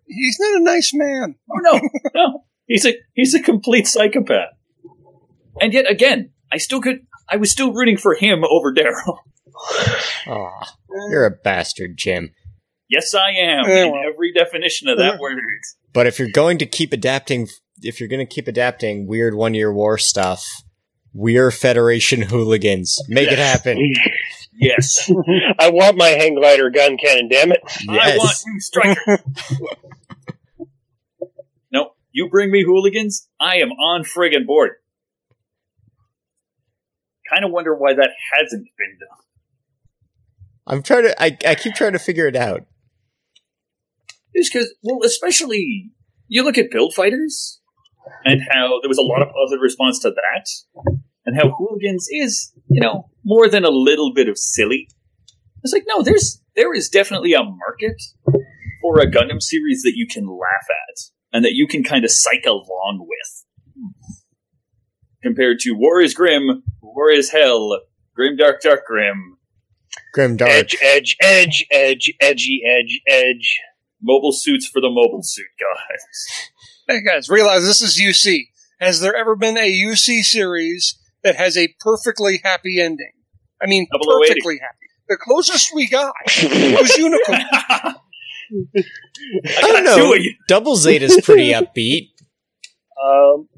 He's not a nice man. Oh no, [LAUGHS] no. He's a he's a complete psychopath. And yet again, I still could I was still rooting for him over Daryl. Aw, you're a bastard, Jim. Yes, I am. Yeah, in every definition of that word. But if you're going to keep adapting, if you're going to keep adapting weird one year war stuff, we're Federation hooligans. Make it happen. Yes. [LAUGHS] I want my hang glider gun cannon, damn it. I want Yes. you, striker. [LAUGHS] no, you bring me hooligans, I am on friggin' board. Kind of wonder why that hasn't been done. I'm trying to. I, I keep trying to figure it out. Is because, well, especially you look at build fighters and how there was a lot of positive response to that, and how hooligans is, you know, more than a little bit of silly. It's like no, there's there is definitely a market for a Gundam series that you can laugh at and that you can kind of psych along with. Compared to War is Grim, War is Hell, Grim Dark Dark Grim, Grim Dark. Edge, edge, edge, edge, edgy, edge, edge. mobile suits for the mobile suit guys. Hey guys, realize this is UC. Has there ever been a UC series that has a perfectly happy ending? I mean, 0080. perfectly happy. The closest we got was [LAUGHS] Unicorn. I I don't know. of you. Double Zeta's pretty [LAUGHS] upbeat. Um,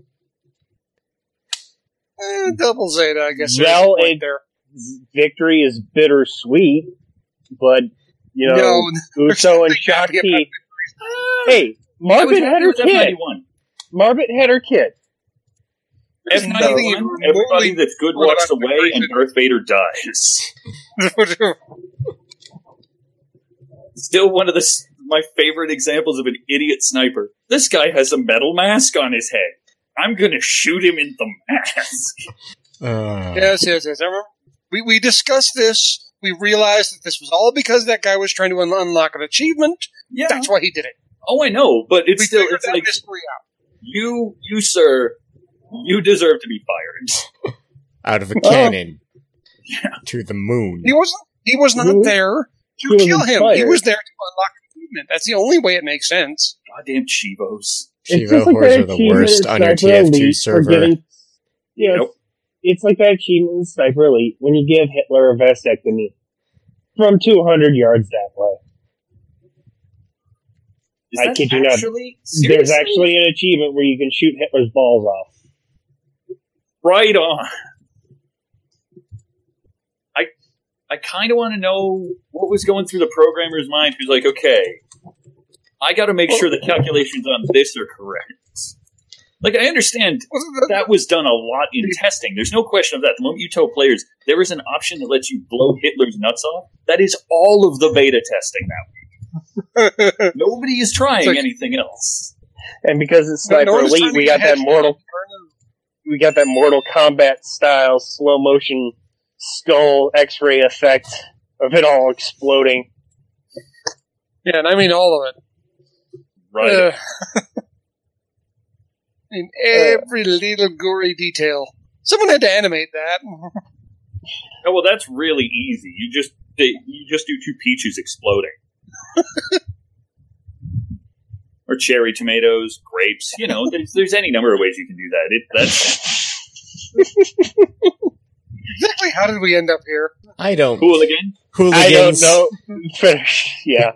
Eh, double Zeta, I guess. there's Well, a it- there. Victory is bittersweet, but, you know, No, Uso and there's nothing happy Shakti. Ah, Hey, I Marvin had her kid. F91. Marvin had her kid. There's F91, nothing everybody that's good walks away and F91. Darth Vader dies. [LAUGHS] Still one of the my favorite examples of an idiot sniper. This guy has a metal mask on his head. I'm gonna shoot him in the [LAUGHS] mask. Uh, yes, yes, yes. I remember. We, we discussed this. We realized that this was all because that guy was trying to un- unlock an achievement. Yeah. That's why he did it. oh, I know, but it's we still it's that like mystery out. you, you sir, you deserve to be fired. [LAUGHS] out of a Oh. cannon Yeah. to the moon. He wasn't. He was not there to He kill him. He was there to unlock an achievement. That's the only way it makes sense. Goddamn Chivos. It's Shiva just like are the [LAUGHS] worst on your Sniper TF2 Elite for server. Giving, you Nope. It's, like that achievement in Sniper Elite when you give Hitler a vasectomy from 200 yards that way. Is I kid you not. There's actually an achievement where you can shoot Hitler's balls off. Right on. I I kind of want to know what was going through the programmer's mind. Who's like, okay, I got to make sure the calculations on this are correct. Like, I understand that was done a lot in [LAUGHS] testing. There's no question of that. The moment you tell players there is an option that lets you blow Hitler's nuts off, that is all of the beta testing that week. [LAUGHS] Nobody is trying like- anything else. And because it's No, Sniper no Elite, we get got that. Mortal we got that Mortal Kombat style slow motion skull X-ray effect of it all exploding. Yeah, and I mean all of it. Right. Uh, [LAUGHS] in uh, every little gory detail. Someone had to animate that. [LAUGHS] Oh well, that's really easy. You just they, you just do two peaches exploding, [LAUGHS] or cherry tomatoes, grapes. You know, there's, there's any number of ways you can do that. It that's [LAUGHS] Exactly how did we end up here? I don't. cool again. I don't know. Finish. Yeah.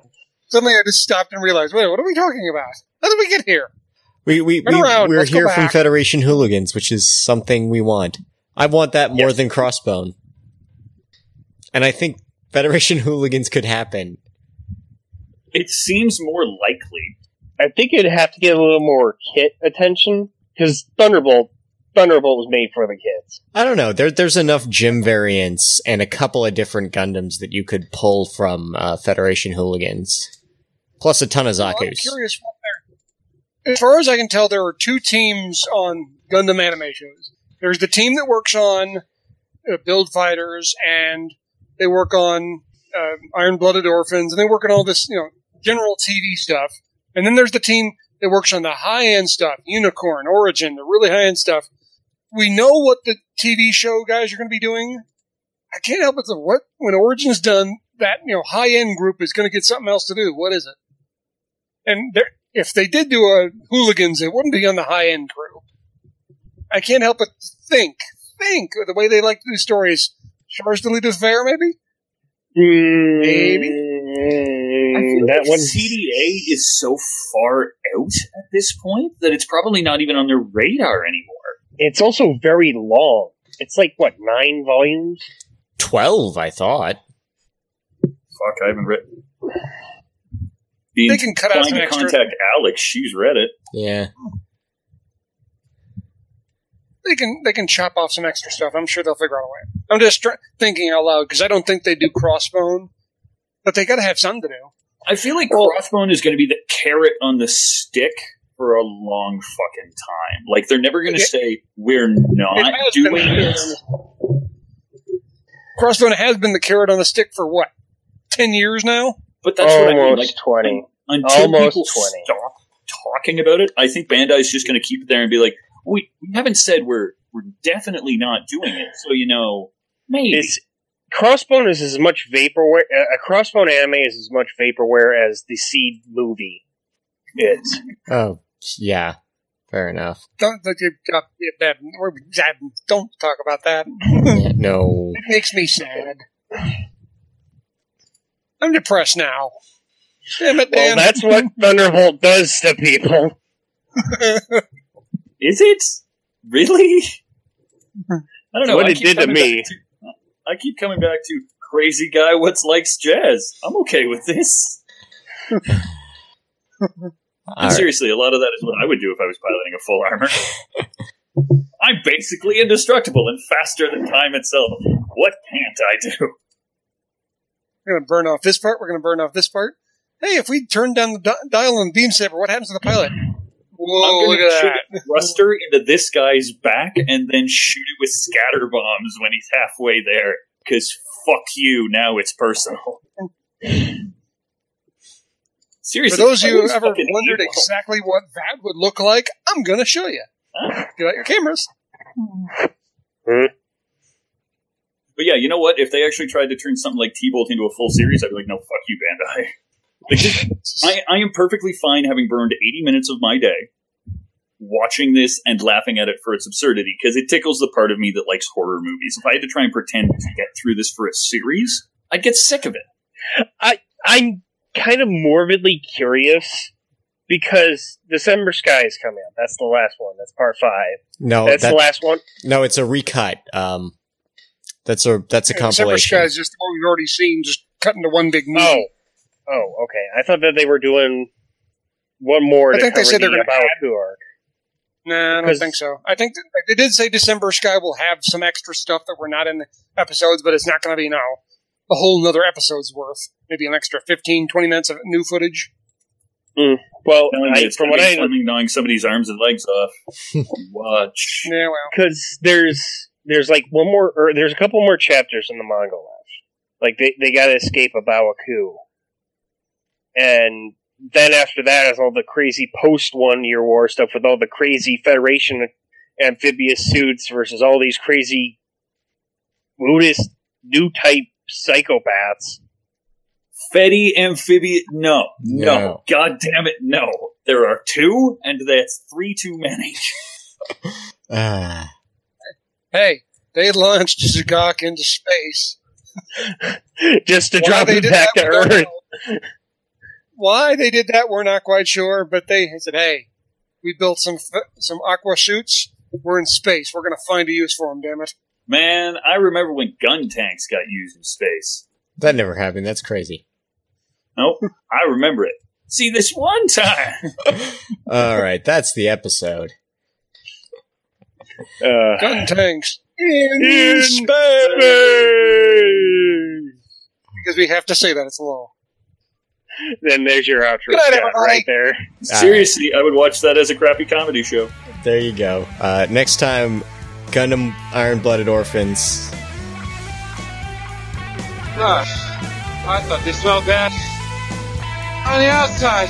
Suddenly I just stopped and realized, wait, what are we talking about? How did we get here? We we, Turn we around, we're let's here from. Federation Hooligans, which is something we want. I want that more than Crossbone, and I think Federation [LAUGHS] Hooligans could happen. It seems more likely. I think it'd have to get a little more kit attention because Thunderbolt, Thunderbolt was made for the kids. I don't know. There, there's enough GM variants and a couple of different Gundams that you could pull from uh, Federation Hooligans. plus a ton of Well, I'm Zaku's. curious what they're. As far as I can tell, there are two teams on Gundam anime shows. There's the team that works on uh, Build Fighters, and they work on uh, Iron Blooded Orphans, and they work on all this, you know, general TV stuff. And then there's the team that works on the high end stuff, Unicorn, Origin, the really high end stuff. We know what the TV show guys are going to be doing. I can't help but to what when Origin's done, that you know high end group is going to get something else to do. What is it? And there, if they did do a hooligans, it wouldn't be on the high end crew. I can't help but think, think the way they like to do stories. Char's Deleted Affair, maybe. Maybe. I feel Mm, that like one. CDA is so far out at this point that it's probably not even on their radar anymore. It's also very long. It's like what nine volumes. Twelve, I thought. Fuck, I haven't read. Being They can cut out trying some to extra- contact Alex. She's read it. Yeah. They can they can chop off some extra stuff. I'm sure they'll figure out a way. I'm just tr- thinking out loud because I don't think they do Crossbone, but they got to have something to do. I feel like Well- Crossbone is going to be the carrot on the stick for a long fucking time. Like they're never going to say we're not doing the carrot this. Crossbone has been the carrot on the stick for what ten years now. But that's what I mean. Like twenty. until Almost people 20. stop talking about it, I think Bandai's just going to keep it there and be like, we, we haven't said we're we're definitely not doing it. So you know, maybe. It's Crossbone is as much vaporware. A Crossbone anime is as much vaporware as the Seed movie is. [LAUGHS] Oh, yeah. Fair enough. Don't don't, you- uh, yeah, bad- don't talk about that. [LAUGHS] No. It makes me sad. I'm depressed now. Damn it, Well, that's what [LAUGHS] Thunderbolt does to people. Is it really? I don't know. What I it did to me. to- I keep coming back to crazy guy. What's likes jazz? I'm okay with this. [LAUGHS] All And right. seriously, a lot of that is what I would do if I was piloting a full armor. [LAUGHS] I'm basically indestructible and faster than time itself. What can't I do? We're going to burn off this part. We're going to burn off this part. Hey, if we turn down the di- dial on beam saber, what happens to the pilot? Whoa, I'm look gonna at shoot that. [LAUGHS] a thruster into this guy's back and then shoot it with scatter bombs when he's halfway there. Because fuck you, now it's personal. [LAUGHS] Seriously. For those of you who Tyler's ever wondered evil. exactly what that would look like, I'm going to show you. Huh? Get out your cameras. Hmm. But yeah, you know what? If they actually tried to turn something like T-Bolt into a full series, I'd be like, no, fuck you, Bandai. [LAUGHS] Like, just- I, I am perfectly fine having burned 80 minutes of my day watching this and laughing at it for its absurdity because it tickles the part of me that likes horror movies. If I had to try and pretend to get through this for a series, I'd get sick of it. I I'm kind of morbidly curious because December Sky is coming out. That's the last one. That's part five. No, That's that, the last one. no, it's a recut. Um, that's a that's a Yeah, December compilation. Sky is just what we've already seen, just cut into one big movie. Oh, oh, okay. I thought that they were doing one more. I to think they cover said they're gonna About add- Who arc. Nah, I don't think so. I think that, they did say December Sky will have some extra stuff that were not in the episodes, but it's not going to be now a whole nother episode's worth. Maybe an extra 15, 20 minutes of new footage. Mm. Well, I, it's from gonna what be I Fleming gnawing somebody's arms and legs off. [LAUGHS] Watch. Yeah, well, because there's there's like one more or there's a couple more chapters in the manga left. Like they they got to escape A Baoa Qu, and then after that is all the crazy post one year war stuff with all the crazy Federation amphibious suits versus all these crazy Buddhist new type psychopaths. Fetty amphibian. No, no, No. God damn it, no. There are two, and that's three too many. [LAUGHS] Ah. Hey, they launched Z'Gok into space. [LAUGHS] just to Why drop they him back that, to Earth. [LAUGHS] Why they did that, we're not quite sure. But they said, "Hey, we built some some aqua suits. We're in space. We're going to find a use for them. Damn it!" Man, I remember when gun tanks got used in space. That never happened. That's crazy. Nope, I remember it. See, this one time. [LAUGHS] All right, that's the episode. Uh, Gun tanks in, in space space. because we have to say that it's law. then there's your outro Good night, everybody. right there. Seriously, I would watch that as a crappy comedy show. There you go. Uh, next time, Gundam Iron Blooded Orphans. Gosh, I thought they smelled bad on the outside.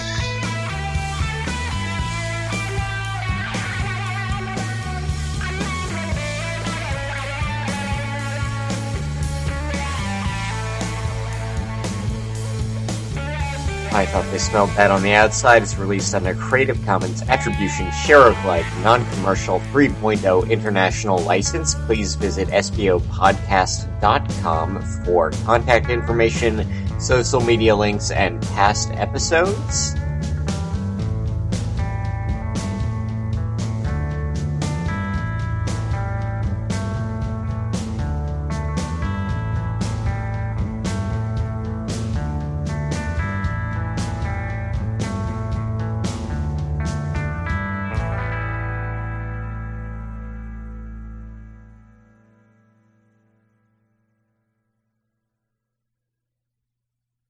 I Thought They Smelled Bad on the Outside is released under Creative Commons Attribution Share Alike Non-Commercial 3.0 International License. Please visit sbopodcast.com for contact information, social media links, and past episodes.